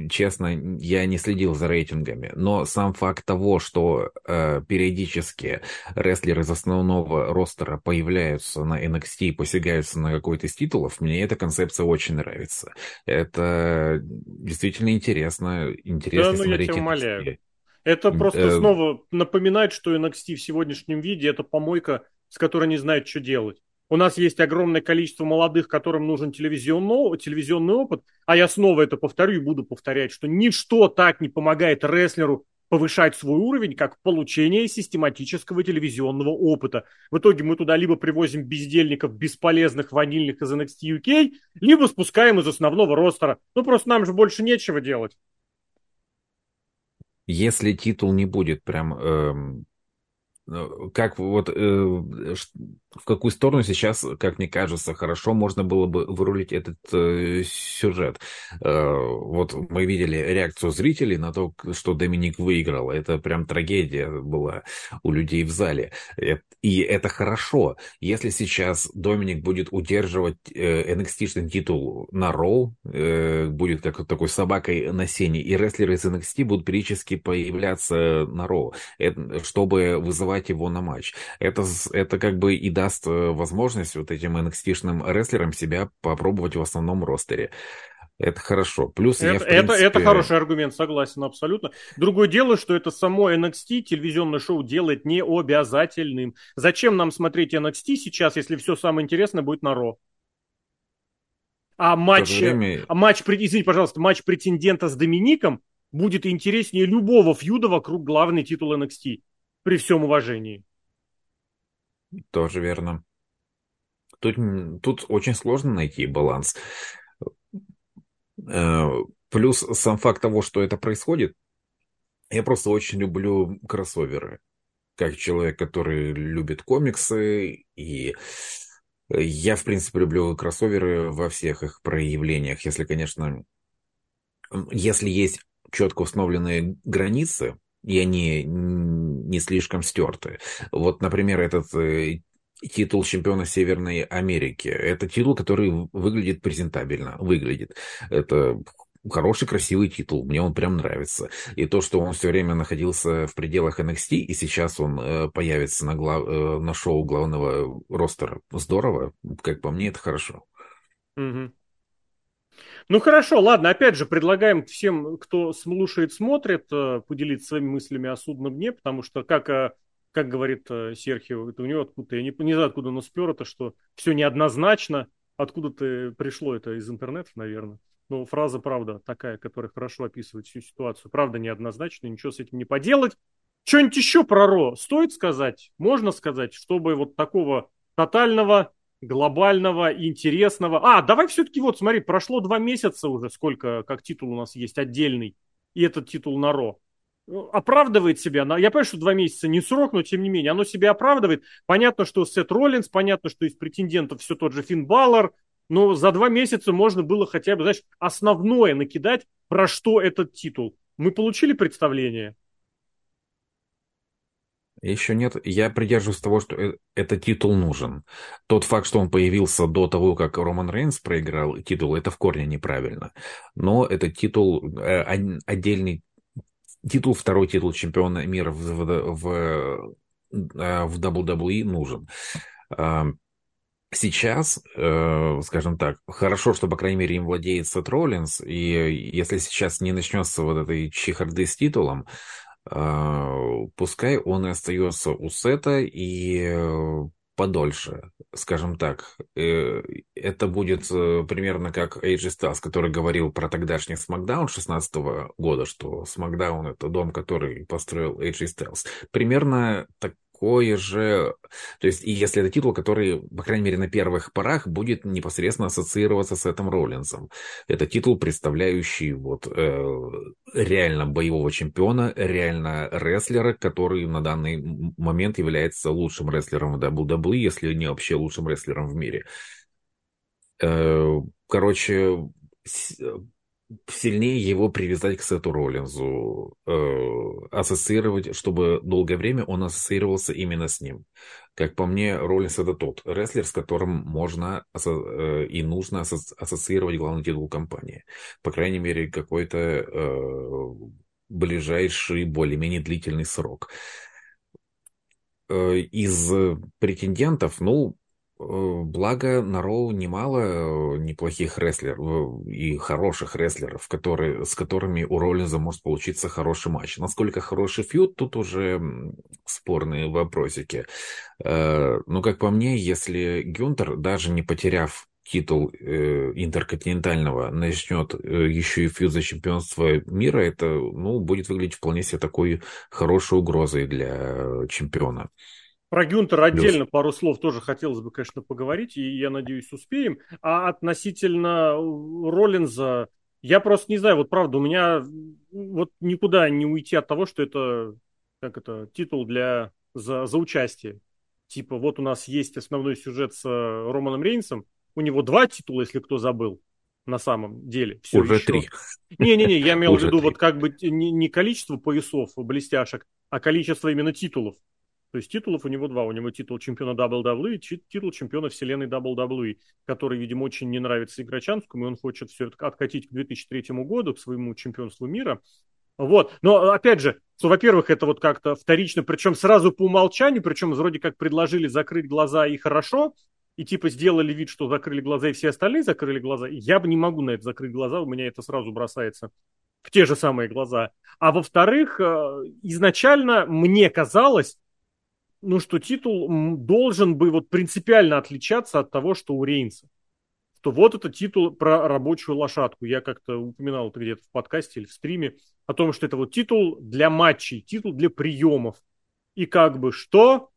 честно, я не следил за рейтингами, но сам факт того, что э, периодически рестлеры из основного ростера появляются на NXT и посягаются на какой-то из титулов, мне эта концепция очень нравится. Это действительно интересно, Да, интересно ну я смотреть тебя умоляю. Это просто Э, снова напоминает, что NXT в сегодняшнем виде это помойка, с которой не знает, что делать. У нас есть огромное количество молодых, которым нужен телевизионный, телевизионный опыт, а я снова это повторю и буду повторять, что ничто так не помогает рестлеру повышать свой уровень, как получение систематического телевизионного опыта. В итоге мы туда либо привозим бездельников бесполезных ванильных из NXT UK, либо спускаем из основного ростера. Ну просто нам же больше нечего делать. Если титул не будет прям эм, как вот э, в какую сторону сейчас, как мне кажется, хорошо можно было бы вырулить этот э, сюжет. Э, вот мы видели реакцию зрителей на то, что Доминик выиграл. Это прям трагедия была у людей в зале. Э, И это хорошо. Если сейчас Доминик будет удерживать э, NXT-шный титул на Роу, э, будет как такой собакой на сене, и рестлеры из NXT будут периодически появляться на Роу, чтобы вызывать его на матч. Это, это как бы и даст э, возможность вот этим NXT-шным рестлерам себя попробовать в основном ростере. Это хорошо. Плюс я, Это, в это, это принципе... хороший аргумент, согласен абсолютно. Другое дело, что это само NXT телевизионное шоу делает не обязательным. Зачем нам смотреть NXT сейчас, если все самое интересное будет на Ро? А матч, время а матч, извините, пожалуйста, матч претендента с Домиником будет интереснее любого фьюда вокруг главный титул NXT. При всем уважении. тоже верно. Тут, тут очень сложно найти баланс. Э, Плюс сам факт того, что это происходит, я просто очень люблю кроссоверы. Как человек, который любит комиксы, и я, в принципе, люблю кроссоверы во всех их проявлениях. Если, конечно, если есть четко установленные границы, и они не слишком стерты. Вот, например, этот э, титул чемпиона Северной Америки. Это титул, который выглядит презентабельно. Выглядит. Это хороший, красивый титул. Мне он прям нравится. И то, что он все время находился в пределах NXT, и сейчас он э, появится на, глав- э, на шоу главного ростера, здорово. Как по мне, это хорошо. Мгм. Ну хорошо, ладно, опять же, предлагаем всем, кто слушает, смотрит, э, поделиться своими мыслями о судном дне, потому что, как, э, как говорит э, Серхио, это у него откуда-то, я не, не знаю, откуда он спер это, что все неоднозначно, откуда-то пришло это из интернета, наверное. Но фраза, правда, такая, которая хорошо описывает всю ситуацию. Правда, неоднозначно, ничего с этим не поделать. Что-нибудь еще про Ро стоит сказать? Можно сказать, чтобы вот такого тотального глобального, интересного. А, давай все-таки вот, смотри, прошло два месяца уже, сколько, как титул у нас есть отдельный, и этот титул на Ро. Ну, Оправдывает себя. Я понимаю, что два месяца не срок, но тем не менее, оно себя оправдывает. Понятно, что Сет Роллинс, понятно, что из претендентов все тот же Финн Баллар, но за два месяца можно было хотя бы, знаешь, основное накидать, про что этот титул. Мы получили представление? Еще нет. Я придерживаюсь того, что э- этот титул нужен. Тот факт, что он появился до того, как Роман Рейнс проиграл титул, это в корне неправильно. Но этот титул э, отдельный титул, второй титул чемпиона мира в, в, в, э, WWE нужен. А, Сейчас, э, скажем так, хорошо, что, по крайней мере, им владеет Сет Роллинс, и если сейчас не начнется вот этой чехарды с титулом, э, пускай он и остается у Сета и э, подольше, скажем так. Э, Это будет э, примерно как AJ Styles, который говорил про тогдашний SmackDown 16 года, что SmackDown — это дом, который построил AJ Styles. Примерно так, такое же... То есть, и если это титул, который, по крайней мере, на первых порах будет непосредственно ассоциироваться с этим Роллинсом. Это титул, представляющий вот э, реально боевого чемпиона, реально рестлера, который на данный момент является лучшим рестлером в WWE, если не вообще лучшим рестлером в мире. Э, короче, сильнее его привязать к Сету Роллинзу, э, ассоциировать, чтобы долгое время он ассоциировался именно с ним. Как по мне, Роллинс это тот рестлер, с которым можно э, и нужно ассоциировать главный титул компании. По крайней мере, какой-то э, ближайший, более-менее длительный срок. Э, из претендентов, ну, благо на Роу немало э, неплохих рестлеров э, и хороших рестлеров, которые, с которыми у Роллинза может получиться хороший матч. Насколько хороший фьюд, тут уже спорные вопросики. Но, как по мне, если Гюнтер, даже не потеряв титул интерконтинентального, начнет еще и фьюд за чемпионство мира, это ну, будет выглядеть вполне себе такой хорошей угрозой для чемпиона. Про Гюнтера отдельно Плюс. пару слов тоже хотелось бы, конечно, поговорить, и я надеюсь, успеем. А относительно Роллинза, я просто не знаю, вот правда, у меня вот никуда не уйти от того, что это, как это, титул для, за, за участие. Типа, вот у нас есть основной сюжет с Романом Рейнсом, у него два титула, если кто забыл, на самом деле. Все Уже еще. три. Не-не-не, я имел в виду вот как бы не, не количество поясов блестяшек, а количество именно титулов. То есть титулов у него два. У него титул чемпиона WWE и титул чемпиона вселенной WWE, который, видимо, очень не нравится Игрочанскому, и он хочет все это откатить к 2003 году, к своему чемпионству мира. Вот. Но, опять же, что, во-первых, это вот как-то вторично, причем сразу по умолчанию, причем вроде как предложили закрыть глаза и хорошо, и типа сделали вид, что закрыли глаза, и все остальные закрыли глаза. Я бы не могу на это закрыть глаза, у меня это сразу бросается в те же самые глаза. А во-вторых, э, изначально мне казалось, ну, что титул должен бы вот принципиально отличаться от того, что у Рейнса. Что вот это титул про рабочую лошадку. Я как-то упоминал это где-то в подкасте или в стриме о том, что это вот титул для матчей, титул для приемов. И как бы что?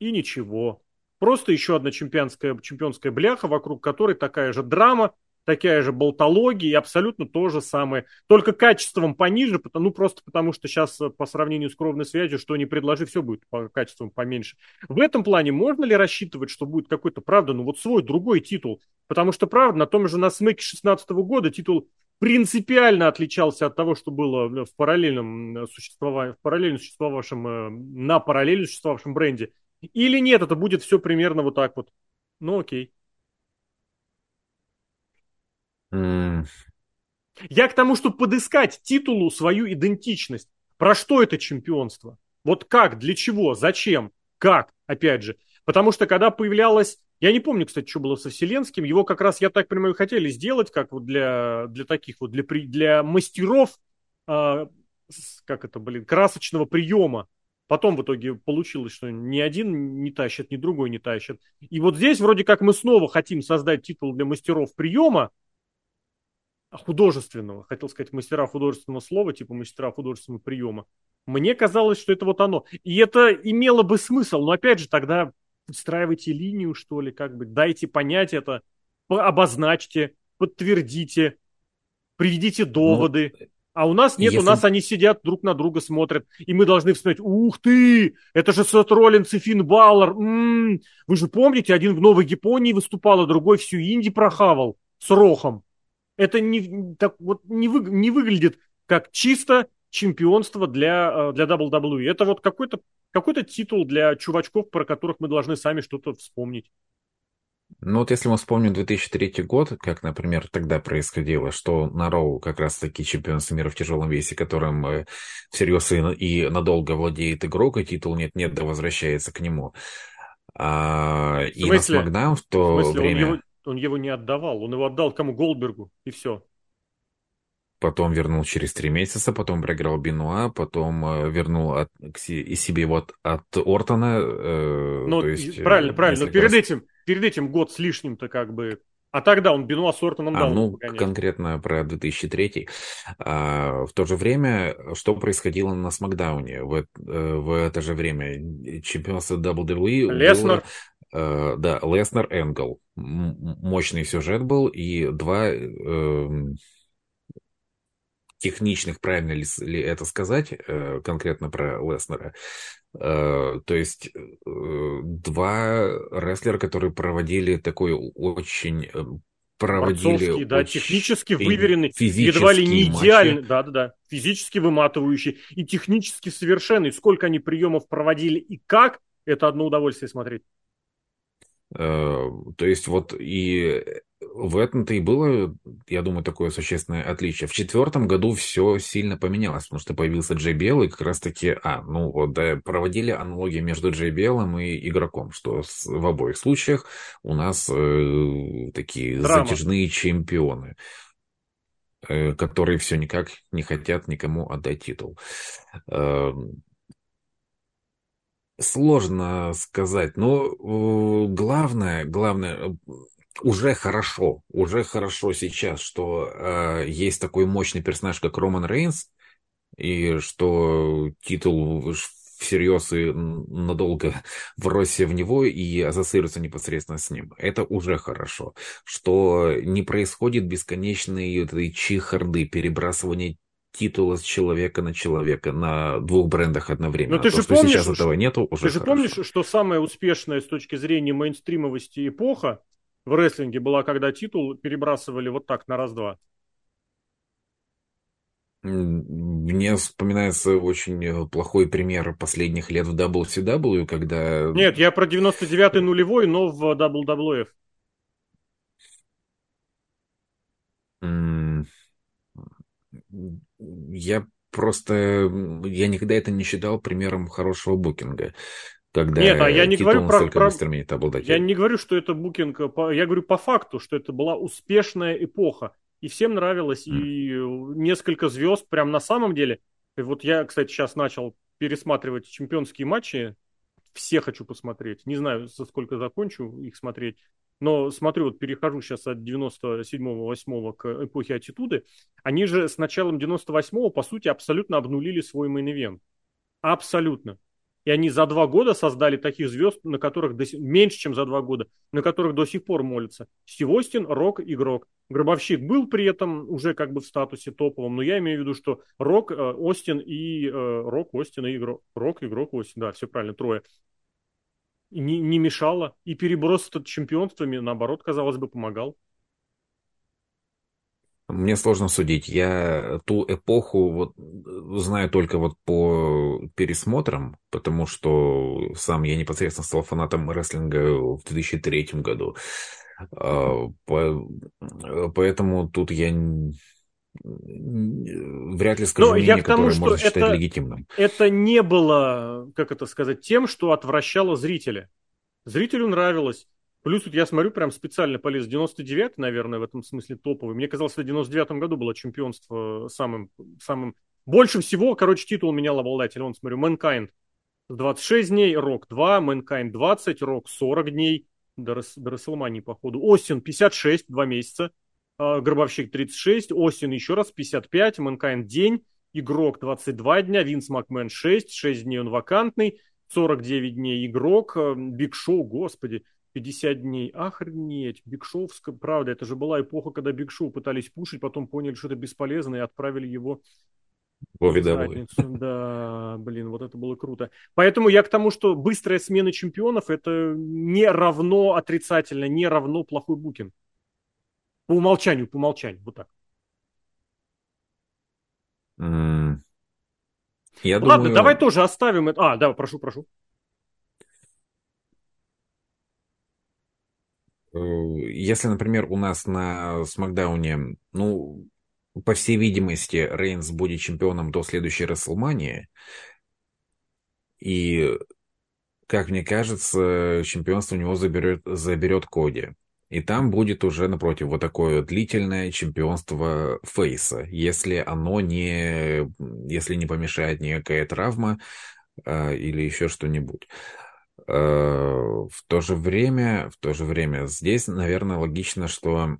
И ничего. Просто еще одна чемпионская, чемпионская бляха, вокруг которой такая же драма, такая же болтология и абсолютно то же самое. Только качеством пониже, ну просто потому что сейчас э, по сравнению с кровной связью, что не предложи, все будет по качеством поменьше. В этом плане можно ли рассчитывать, что будет какой-то, правда, ну вот свой другой титул? Потому что, правда, на том же на смеке 16 года титул принципиально отличался от того, что было в параллельном существовании, в параллельно существовавшем, э, на параллельно существовавшем бренде. Или нет, это будет все примерно вот так вот. Ну окей. Я к тому, чтобы подыскать титулу свою идентичность. Про что это чемпионство? Вот как, для чего, зачем, как, опять же. Потому что когда появлялось, я не помню, кстати, что было со Вселенским, его как раз, я так понимаю, хотели сделать, как вот для, для таких вот, для, для мастеров, э, как это, блин, красочного приема. Потом в итоге получилось, что ни один не тащит, ни другой не тащит. И вот здесь вроде как мы снова хотим создать титул для мастеров приема, художественного, хотел сказать мастера художественного слова, типа мастера художественного приема. Мне казалось, что это вот оно. И это имело бы смысл, но опять же тогда подстраивайте линию, что ли, как бы дайте понять это, обозначьте, подтвердите, приведите доводы. Ну, а у нас нет, если... у нас они сидят друг на друга смотрят, и мы должны вспомнить, ух ты, это же Сет Роллинс и Финн Баллар, м-м-м. вы же помните, один в Новой Японии выступал, а другой всю Инди прохавал с Рохом. Это не, так, вот не, вы, не выглядит как чисто чемпионство для, э, для WWE. Это вот какой-то какой титул для чувачков, про которых мы должны сами что-то вспомнить. Ну вот если мы вспомним 2003 год, как, например, тогда происходило, что на Роу как раз-таки чемпионство мира в тяжелом весе, которым э, всерьез и, и надолго владеет игрок, и титул нет-нет, да возвращается к нему. А, и на Смакдаун в то в смысле, время... Он его, он его не отдавал. Он его отдал кому? Голдбергу. И все. Потом вернул через три месяца, потом проиграл Бенуа, потом э, вернул от, к себе вот от Ортона. Э, ну, есть, правильно, правильно. Но перед раз... этим, перед этим год с лишним-то как бы А тогда он Бенуа с Ортоном а, дал. Ну, конкретно про 2003. А, в то же время, что происходило на Смакдауне в, э, в это же время? Чемпионство WWE Леснер. Было, да, Леснер Энгл. Мощный сюжет был, и два э, техничных, правильно ли, ли это сказать, э, конкретно про Леснера. Э, то есть э, два рестлера, которые проводили такой очень проводили да, технически выверенный, едва ли не идеальный, да, да, да, физически выматывающий и технически совершенный. Сколько они приемов проводили и как, это одно удовольствие смотреть. То есть вот и в этом-то и было, я думаю, такое существенное отличие. В четвертом году все сильно поменялось, потому что появился JBL, и как раз-таки, а, ну вот, да, проводили аналогии между JBL и игроком, что с, в обоих случаях у нас э, такие Драма. затяжные чемпионы э, которые все никак не хотят никому отдать титул. Э, сложно сказать, но э, главное, главное, уже хорошо, уже хорошо сейчас, что э, есть такой мощный персонаж, как Роман Рейнс, и что титул всерьез и надолго вросся в него и ассоциируется непосредственно с ним. Это уже хорошо. Что не происходит бесконечной этой чехарды, перебрасывания титула с человека на человека на двух брендах одновременно. Но ты То, же что помнишь, сейчас этого нету, уже Ты же хорошо. помнишь, что самая успешная с точки зрения мейнстримовости эпоха в рестлинге была, когда титул перебрасывали вот так на раз-два. Мне вспоминается очень э, плохой пример последних лет в WCW, когда... Нет, я про 99-й нулевой, но в WWF. Я просто... Я никогда это не считал примером хорошего букинга когда Нет, а я не говорю про, про... Я не говорю, что это букинг, я говорю по факту, что это была успешная эпоха, и всем нравилось, mm. и несколько звезд прям на самом деле. И вот я, кстати, сейчас начал пересматривать чемпионские матчи, все хочу посмотреть, не знаю, за сколько закончу их смотреть, но смотрю, вот перехожу сейчас от 97-8 к эпохе Аттитуды, они же с началом 98-го, по сути, абсолютно обнулили свой main event. Абсолютно. И они за два года создали таких звезд, на которых до сих... меньше, чем за два года, на которых до сих пор молятся. Стив Остин, рок, игрок. Гробовщик был при этом уже как бы в статусе топовом, но я имею в виду, что рок, э, Остин и э, рок, Остин и игрок. Рок, игрок, Остин, да, все правильно, трое. Не, не мешало. И переброс этот чемпионствами, наоборот, казалось бы, помогал. Мне сложно судить. Я ту эпоху вот знаю только вот по пересмотрам, потому что сам я непосредственно стал фанатом рестлинга в 2003 году. А, поэтому тут я вряд ли скажу Но мнение, я к тому, которое что можно считать это, легитимным. Это не было, как это сказать, тем, что отвращало зрителя. Зрителю нравилось. Плюс тут я смотрю, прям специально полез. 99 наверное, в этом смысле топовый. Мне казалось, что в 99 году было чемпионство самым, самым... Больше всего, короче, титул менял обладатель. Он, смотрю, Mankind 26 дней, Рок 2, Mankind 20, Рок 40 дней. До, Рас... до Расселмании, походу. Остин 56, 2 месяца. А, Гробовщик 36, Остин еще раз 55, Mankind день. Игрок 22 дня, Винс Макмен 6, 6 дней он вакантный. 49 дней игрок, Биг Шоу, господи, 50 дней. Охренеть, Биг Шоу, правда, это же была эпоха, когда Биг Шоу пытались пушить, потом поняли, что это бесполезно, и отправили его в задницу. Да, блин, вот это было круто. Поэтому я к тому, что быстрая смена чемпионов это не равно отрицательно, не равно плохой букинг. По умолчанию, по умолчанию, вот так. Mm. Я Ладно, думаю... давай тоже оставим это. А, да, прошу, прошу. Э, если, например, у нас на Смакдауне, ну, по всей видимости, Рейнс будет чемпионом до следующей Расселмании, и, как мне кажется, чемпионство у него заберет, заберет Коди. И там будет уже, напротив, вот такое длительное чемпионство Фейса, если оно не, если не помешает никакая травма э, или еще что-нибудь. В то же время, в то же время здесь, наверное, логично, что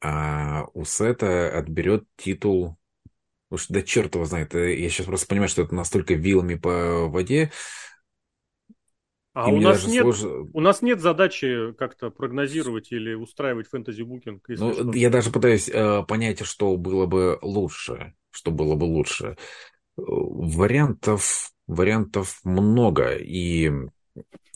а, у Сета отберет титул Уж да черт его знает. Я сейчас просто понимаю, что это настолько вилами по воде. А у нас, нет, сложно... у нас нет задачи как-то прогнозировать или устраивать фэнтези-букинг. Ну, что. я даже пытаюсь э, понять, что было бы лучше. Что было бы лучше. Вариантов, вариантов много. И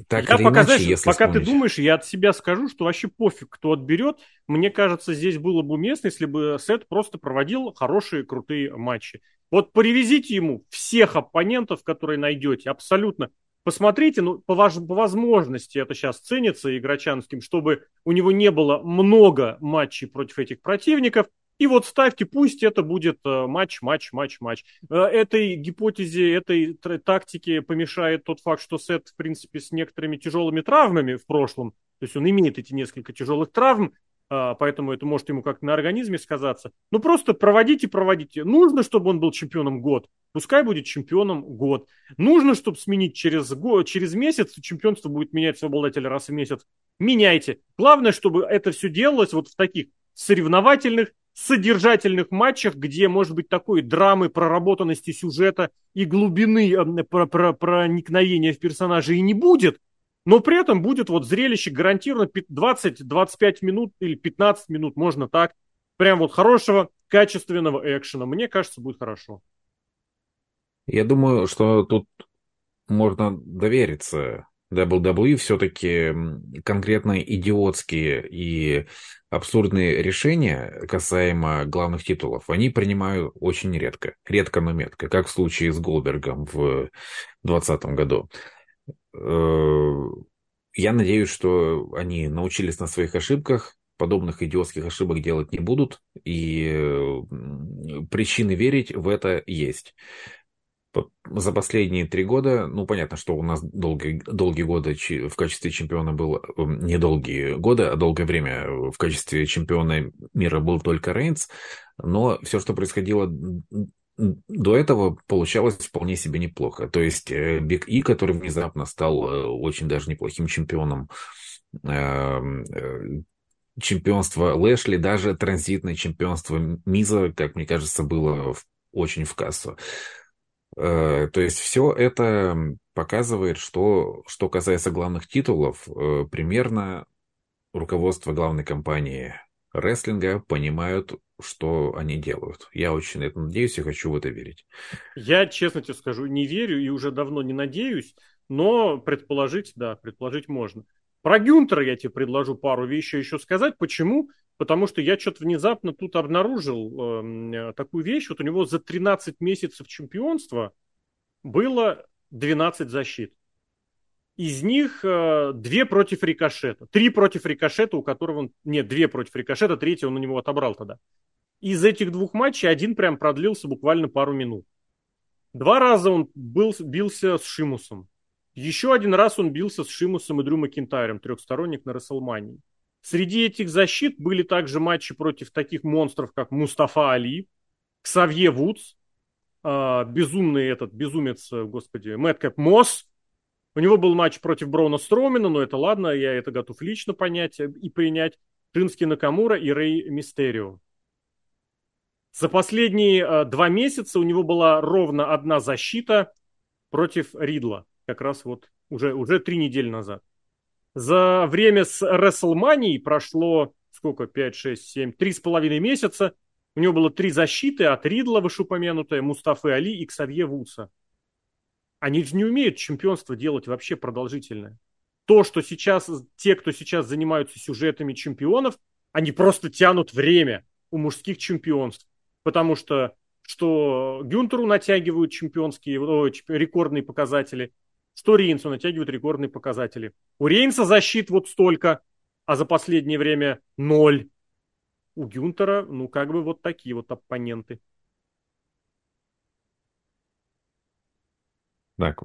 так я или пока, иначе, знаешь, если пока вспомнить... ты думаешь, я от себя скажу, что вообще пофиг, кто отберет. Мне кажется, здесь было бы уместно, если бы Сет просто проводил хорошие, крутые матчи. Вот привезите ему всех оппонентов, которые найдете, абсолютно. Посмотрите, ну, по, важ- по возможности это сейчас ценится игрочанским, чтобы у него не было много матчей против этих противников, и вот ставьте, пусть это будет э, матч, матч, матч, матч. Э, этой гипотезе, этой тактике помешает тот факт, что Сет, в принципе, с некоторыми тяжелыми травмами в прошлом, то есть он имеет эти несколько тяжелых травм, поэтому это может ему как-то на организме сказаться. Ну, просто проводите, проводите. Нужно, чтобы он был чемпионом год. Пускай будет чемпионом год. Нужно, чтобы сменить через, год, через месяц, чемпионство будет менять своего обладателя раз в месяц. Меняйте. Главное, чтобы это все делалось вот в таких соревновательных, содержательных матчах, где может быть такой драмы, проработанности сюжета и глубины про про проникновения в персонажа и не будет, но при этом будет вот зрелище гарантированно 20-25 минут или 15 минут, можно так, прям вот хорошего, качественного экшена. Мне кажется, будет хорошо. Я думаю, что тут можно довериться WWE все-таки конкретно идиотские и абсурдные решения касаемо главных титулов, они принимают очень редко. Редко, но метко, как в случае с Голбергом в 2020 году. Э, я надеюсь, что они научились на своих ошибках, подобных идиотских ошибок делать не будут, и причины верить в это есть. За последние три года, ну, понятно, что у нас долгие, долгие годы в качестве чемпиона был, эм, не долгие годы, а долгое время в качестве чемпиона мира был только Рейнс, но все, что происходило до этого, получалось вполне себе неплохо. То есть Биг И, который внезапно стал э, очень даже неплохим чемпионом, эм, э, чемпионство Лэшли, даже транзитное чемпионство Миза, как мне кажется, было очень в кассу. Э, то есть все это показывает, что, что касается главных титулов, э, примерно руководство главной компании рестлинга понимают, что они делают. Я очень на это надеюсь и хочу в это верить. Я, честно тебе скажу, не верю и уже давно не надеюсь, но предположить, да, предположить можно. Про Гюнтера я тебе предложу пару вещей еще сказать. Почему? Потому что я что-то внезапно тут обнаружил э, такую вещь. Вот у него за 13 месяцев чемпионства было 12 защит. Из них э, две против рикошета. Три против рикошета, у которого он... Нет, две против рикошета, третья он у него отобрал тогда. Из этих двух матчей один прям продлился буквально пару минут. Два раза он был, бился с Шимусом. Еще один раз он бился с Шимусом и Дрю Макинтайром, трехсторонник на Расселмании. Среди этих защит были также матчи против таких монстров, как Мустафа Али, Ксавье Вудс, э, безумный этот, безумец, господи, Мэткэп Мосс. У него был матч против Брона Стромина, но это ладно, я это готов лично понять и принять. Шински Накамура и Рэй Мистерио. За последние э, два месяца у него была ровно одна защита против Ридла как раз вот уже, уже три недели назад. За время с WrestleMania прошло сколько, 5, 6, 7, три с половиной месяца. У него было три защиты от Ридла, вышеупомянутая, Мустафы Али и Ксавье Вудса. Они же не умеют чемпионство делать вообще продолжительное. То, что сейчас, те, кто сейчас занимаются сюжетами чемпионов, они просто тянут время у мужских чемпионств. Потому что что Гюнтеру натягивают чемпионские, о, рекордные показатели, что Рейнсу натягивает рекордные показатели. У Рейнса защит вот столько, а за последнее время ноль. У Гюнтера, ну, как бы вот такие вот оппоненты. Так,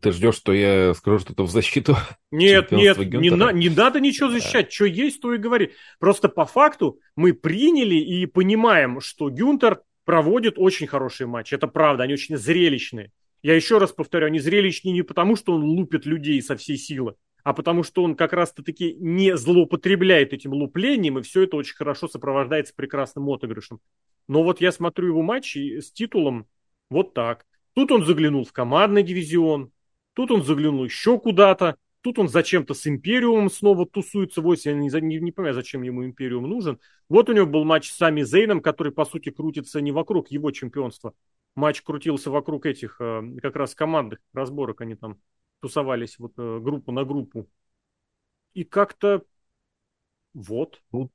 ты ждешь, что я скажу что-то в защиту? Нет, нет, не, на, не надо ничего защищать. Да. Что есть, то и говори. Просто по факту мы приняли и понимаем, что Гюнтер проводит очень хорошие матчи. Это правда, они очень зрелищные. Я еще раз повторю, они зрелищнее не потому, что он лупит людей со всей силы, а потому что он как раз-таки не злоупотребляет этим луплением, и все это очень хорошо сопровождается прекрасным отыгрышем. Но вот я смотрю его матчи с титулом вот так. Тут он заглянул в командный дивизион, тут он заглянул еще куда-то, тут он зачем-то с Империумом снова тусуется. Вот я не, не, не понимаю, зачем ему Империум нужен. Вот у него был матч с Сами Зейном, который, по сути, крутится не вокруг его чемпионства. Матч крутился вокруг этих э, как раз командных разборок. Они там тусовались вот э, группу на группу. И как-то вот. Тут,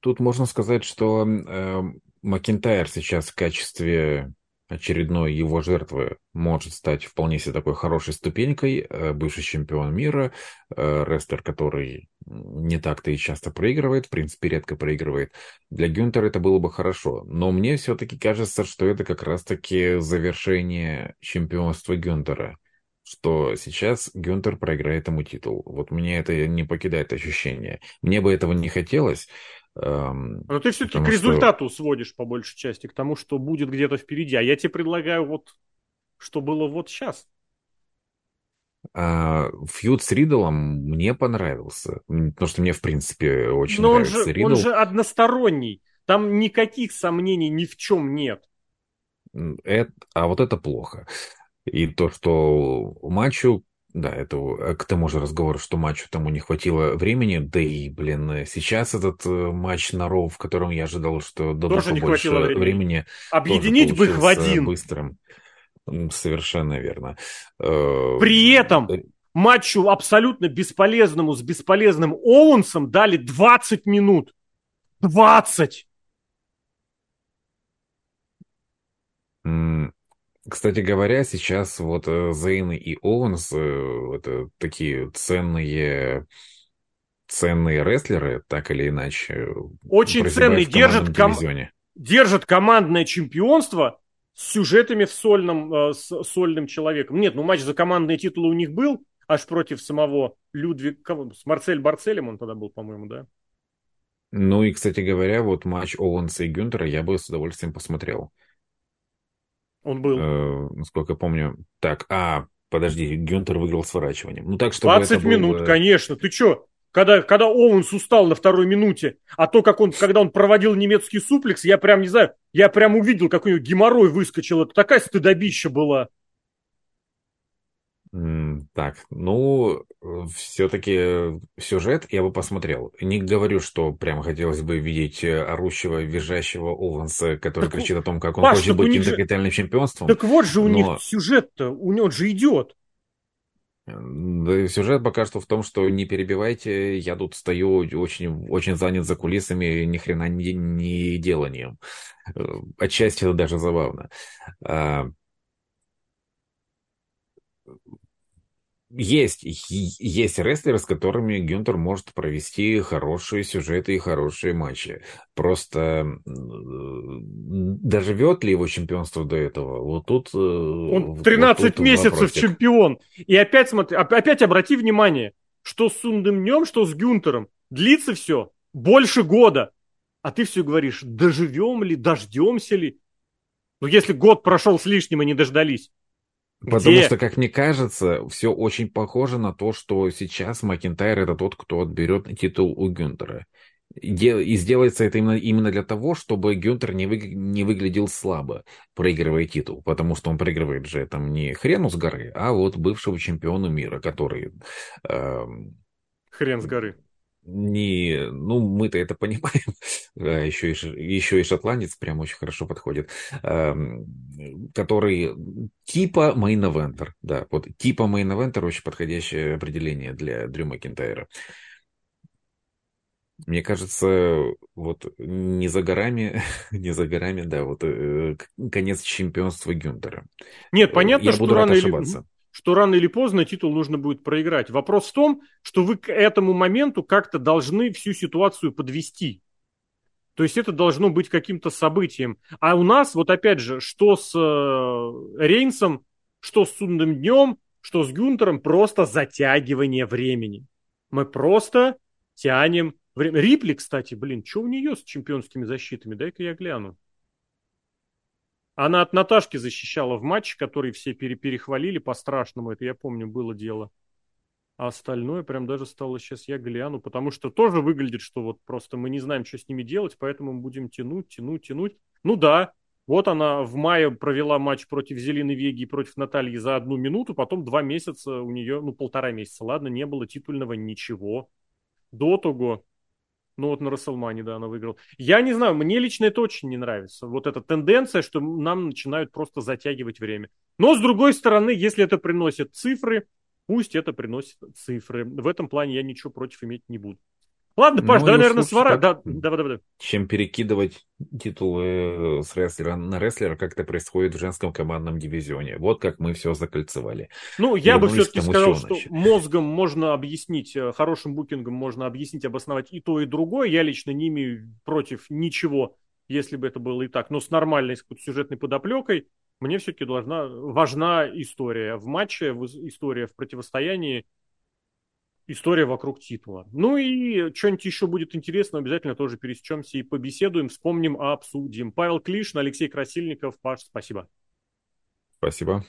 тут можно сказать, что э, Макинтайр сейчас в качестве очередной его жертвы может стать вполне себе такой хорошей ступенькой. Э, бывший чемпион мира, э, рестлер, который не так-то и часто проигрывает, в принципе, редко проигрывает. Для Гюнтера это было бы хорошо. Но мне все-таки кажется, что это как раз-таки завершение чемпионства Гюнтера что сейчас Гюнтер проиграет ему титул. Вот мне это не покидает ощущение. Мне бы этого не хотелось, Но ты все-таки к результату что... сводишь по большей части, к тому, что будет где-то впереди. А я тебе предлагаю вот, что было вот сейчас. А, фьюд с Риддлом мне понравился, потому что мне, в принципе, очень Но нравится он же, Риддл. он же односторонний, там никаких сомнений ни в чем нет. Это, а вот это плохо. И то, что матчу да, это э, к тому же разговору, что матчу тому не хватило времени, да и, блин, сейчас этот э, матч на Роу, в котором я ожидал, что дадут тоже не времени. времени. Объединить бы их в один. Быстрым. Совершенно верно. Э, При этом матчу абсолютно бесполезному с бесполезным Оуэнсом дали 20 минут. 20! Кстати говоря, сейчас вот э, Зейн и Оуэнс э, это такие ценные ценные рестлеры, так или иначе. Очень ценные, держат, ком... держат командное чемпионство с сюжетами в сольном, э, с сольным человеком. Нет, ну матч за командные титулы у них был, аж против самого Людвига, с Марсель Барцелем он тогда был, по-моему, да? Ну и, кстати говоря, вот матч Оуэнса и Гюнтера я бы с удовольствием посмотрел. Он был. Э, насколько я помню. Так, а, подожди, Гюнтер выиграл сворачиванием. Ну так, что 20 минут, было... конечно. Ты что? Когда, когда Оуэнс устал на второй минуте, а то, как он, когда он проводил немецкий суплекс, я прям, не знаю, я прям увидел, как у него геморрой выскочил. Это такая стыдобища была. Так, ну, все-таки сюжет я бы посмотрел. Не говорю, что прям хотелось бы видеть э, орущего, визжащего Оуэнса, который так, кричит о том, как он Паш, хочет быть интерконтинентальным же... чемпионством. Так вот же у но... них сюжет-то, у него же идет. Сюжет пока что в том, что не перебивайте, я тут стою очень, очень занят за кулисами, ни хрена не, не деланием. Э, отчасти это даже забавно. Есть, есть рестлеры, с которыми Гюнтер может провести хорошие сюжеты и хорошие матчи. Просто доживет ли его чемпионство до этого? Вот тут... Э, Он 13 вот тут месяцев вопросик. чемпион. И опять смотри, опять обрати внимание, что с Сундым днем, что с Гюнтером. Длится все больше года. А ты все говоришь, доживем ли, дождемся ли? Ну, если год прошел с лишним и не дождались. Потому что, как мне кажется, все очень похоже на то, что сейчас Макинтайр это тот, кто отберет титул у Гюнтера. И сделается это именно, именно для того, чтобы Гюнтер не, вы, не выглядел слабо, проигрывая титул. Потому что он проигрывает же там не хрену с горы, а вот бывшего чемпиона мира, который... Э, Хрен с горы не, ну, мы-то это понимаем, еще, и, еще и шотландец прям очень хорошо подходит, который типа main eventer, да, вот типа main eventer очень подходящее определение для Дрю Макинтайра. Мне кажется, вот не за горами, не за горами, да, вот э, конец чемпионства Гюнтера. Нет, понятно, Я что рано или, что рано или поздно титул нужно будет проиграть. Вопрос в том, что вы к этому моменту как-то должны всю ситуацию подвести. То есть это должно быть каким-то событием. А у нас, вот опять же, что с э, Рейнсом, что с Судным Днем, что с Гюнтером, просто затягивание времени. Мы просто тянем время. Рипли, кстати, блин, что у нее с чемпионскими защитами? Дай-ка я гляну. Она от Наташки защищала в матче, который все пере перехвалили по-страшному. Это я помню, было дело. А остальное прям даже стало сейчас я гляну, потому что тоже выглядит, что вот просто мы не знаем, что с ними делать, поэтому мы будем тянуть, тянуть, тянуть. Ну да, вот она в мае провела матч против Зеленой Веги и против Натальи за одну минуту, потом два месяца у нее, ну полтора месяца, ладно, не было титульного ничего. До того, ну вот на Расселмане, да, она выиграла. Я не знаю, мне лично это очень не нравится. Вот эта тенденция, что нам начинают просто затягивать время. Но с другой стороны, если это приносит цифры, Пусть это приносит цифры. В этом плане я ничего против иметь не буду. Ладно, Паш, ну, давай, наверное, свара. Да, давай, давай, давай. Чем перекидывать титулы с рестлера на рестлера, как это происходит в женском командном дивизионе. Вот как мы все закольцевали. Ну, я бы все-таки сказал, что мозгом можно объяснить, э, хорошим букингом можно объяснить, обосновать и то, и другое. Я лично не имею против ничего, если бы это было и так. Но с нормальной сюжетной подоплекой мне все-таки должна, важна история в матче, история в противостоянии, история вокруг титула. Ну и что-нибудь еще будет интересно, обязательно тоже пересечемся и побеседуем, вспомним, обсудим. Павел Клишин, Алексей Красильников. Паш, спасибо. Спасибо.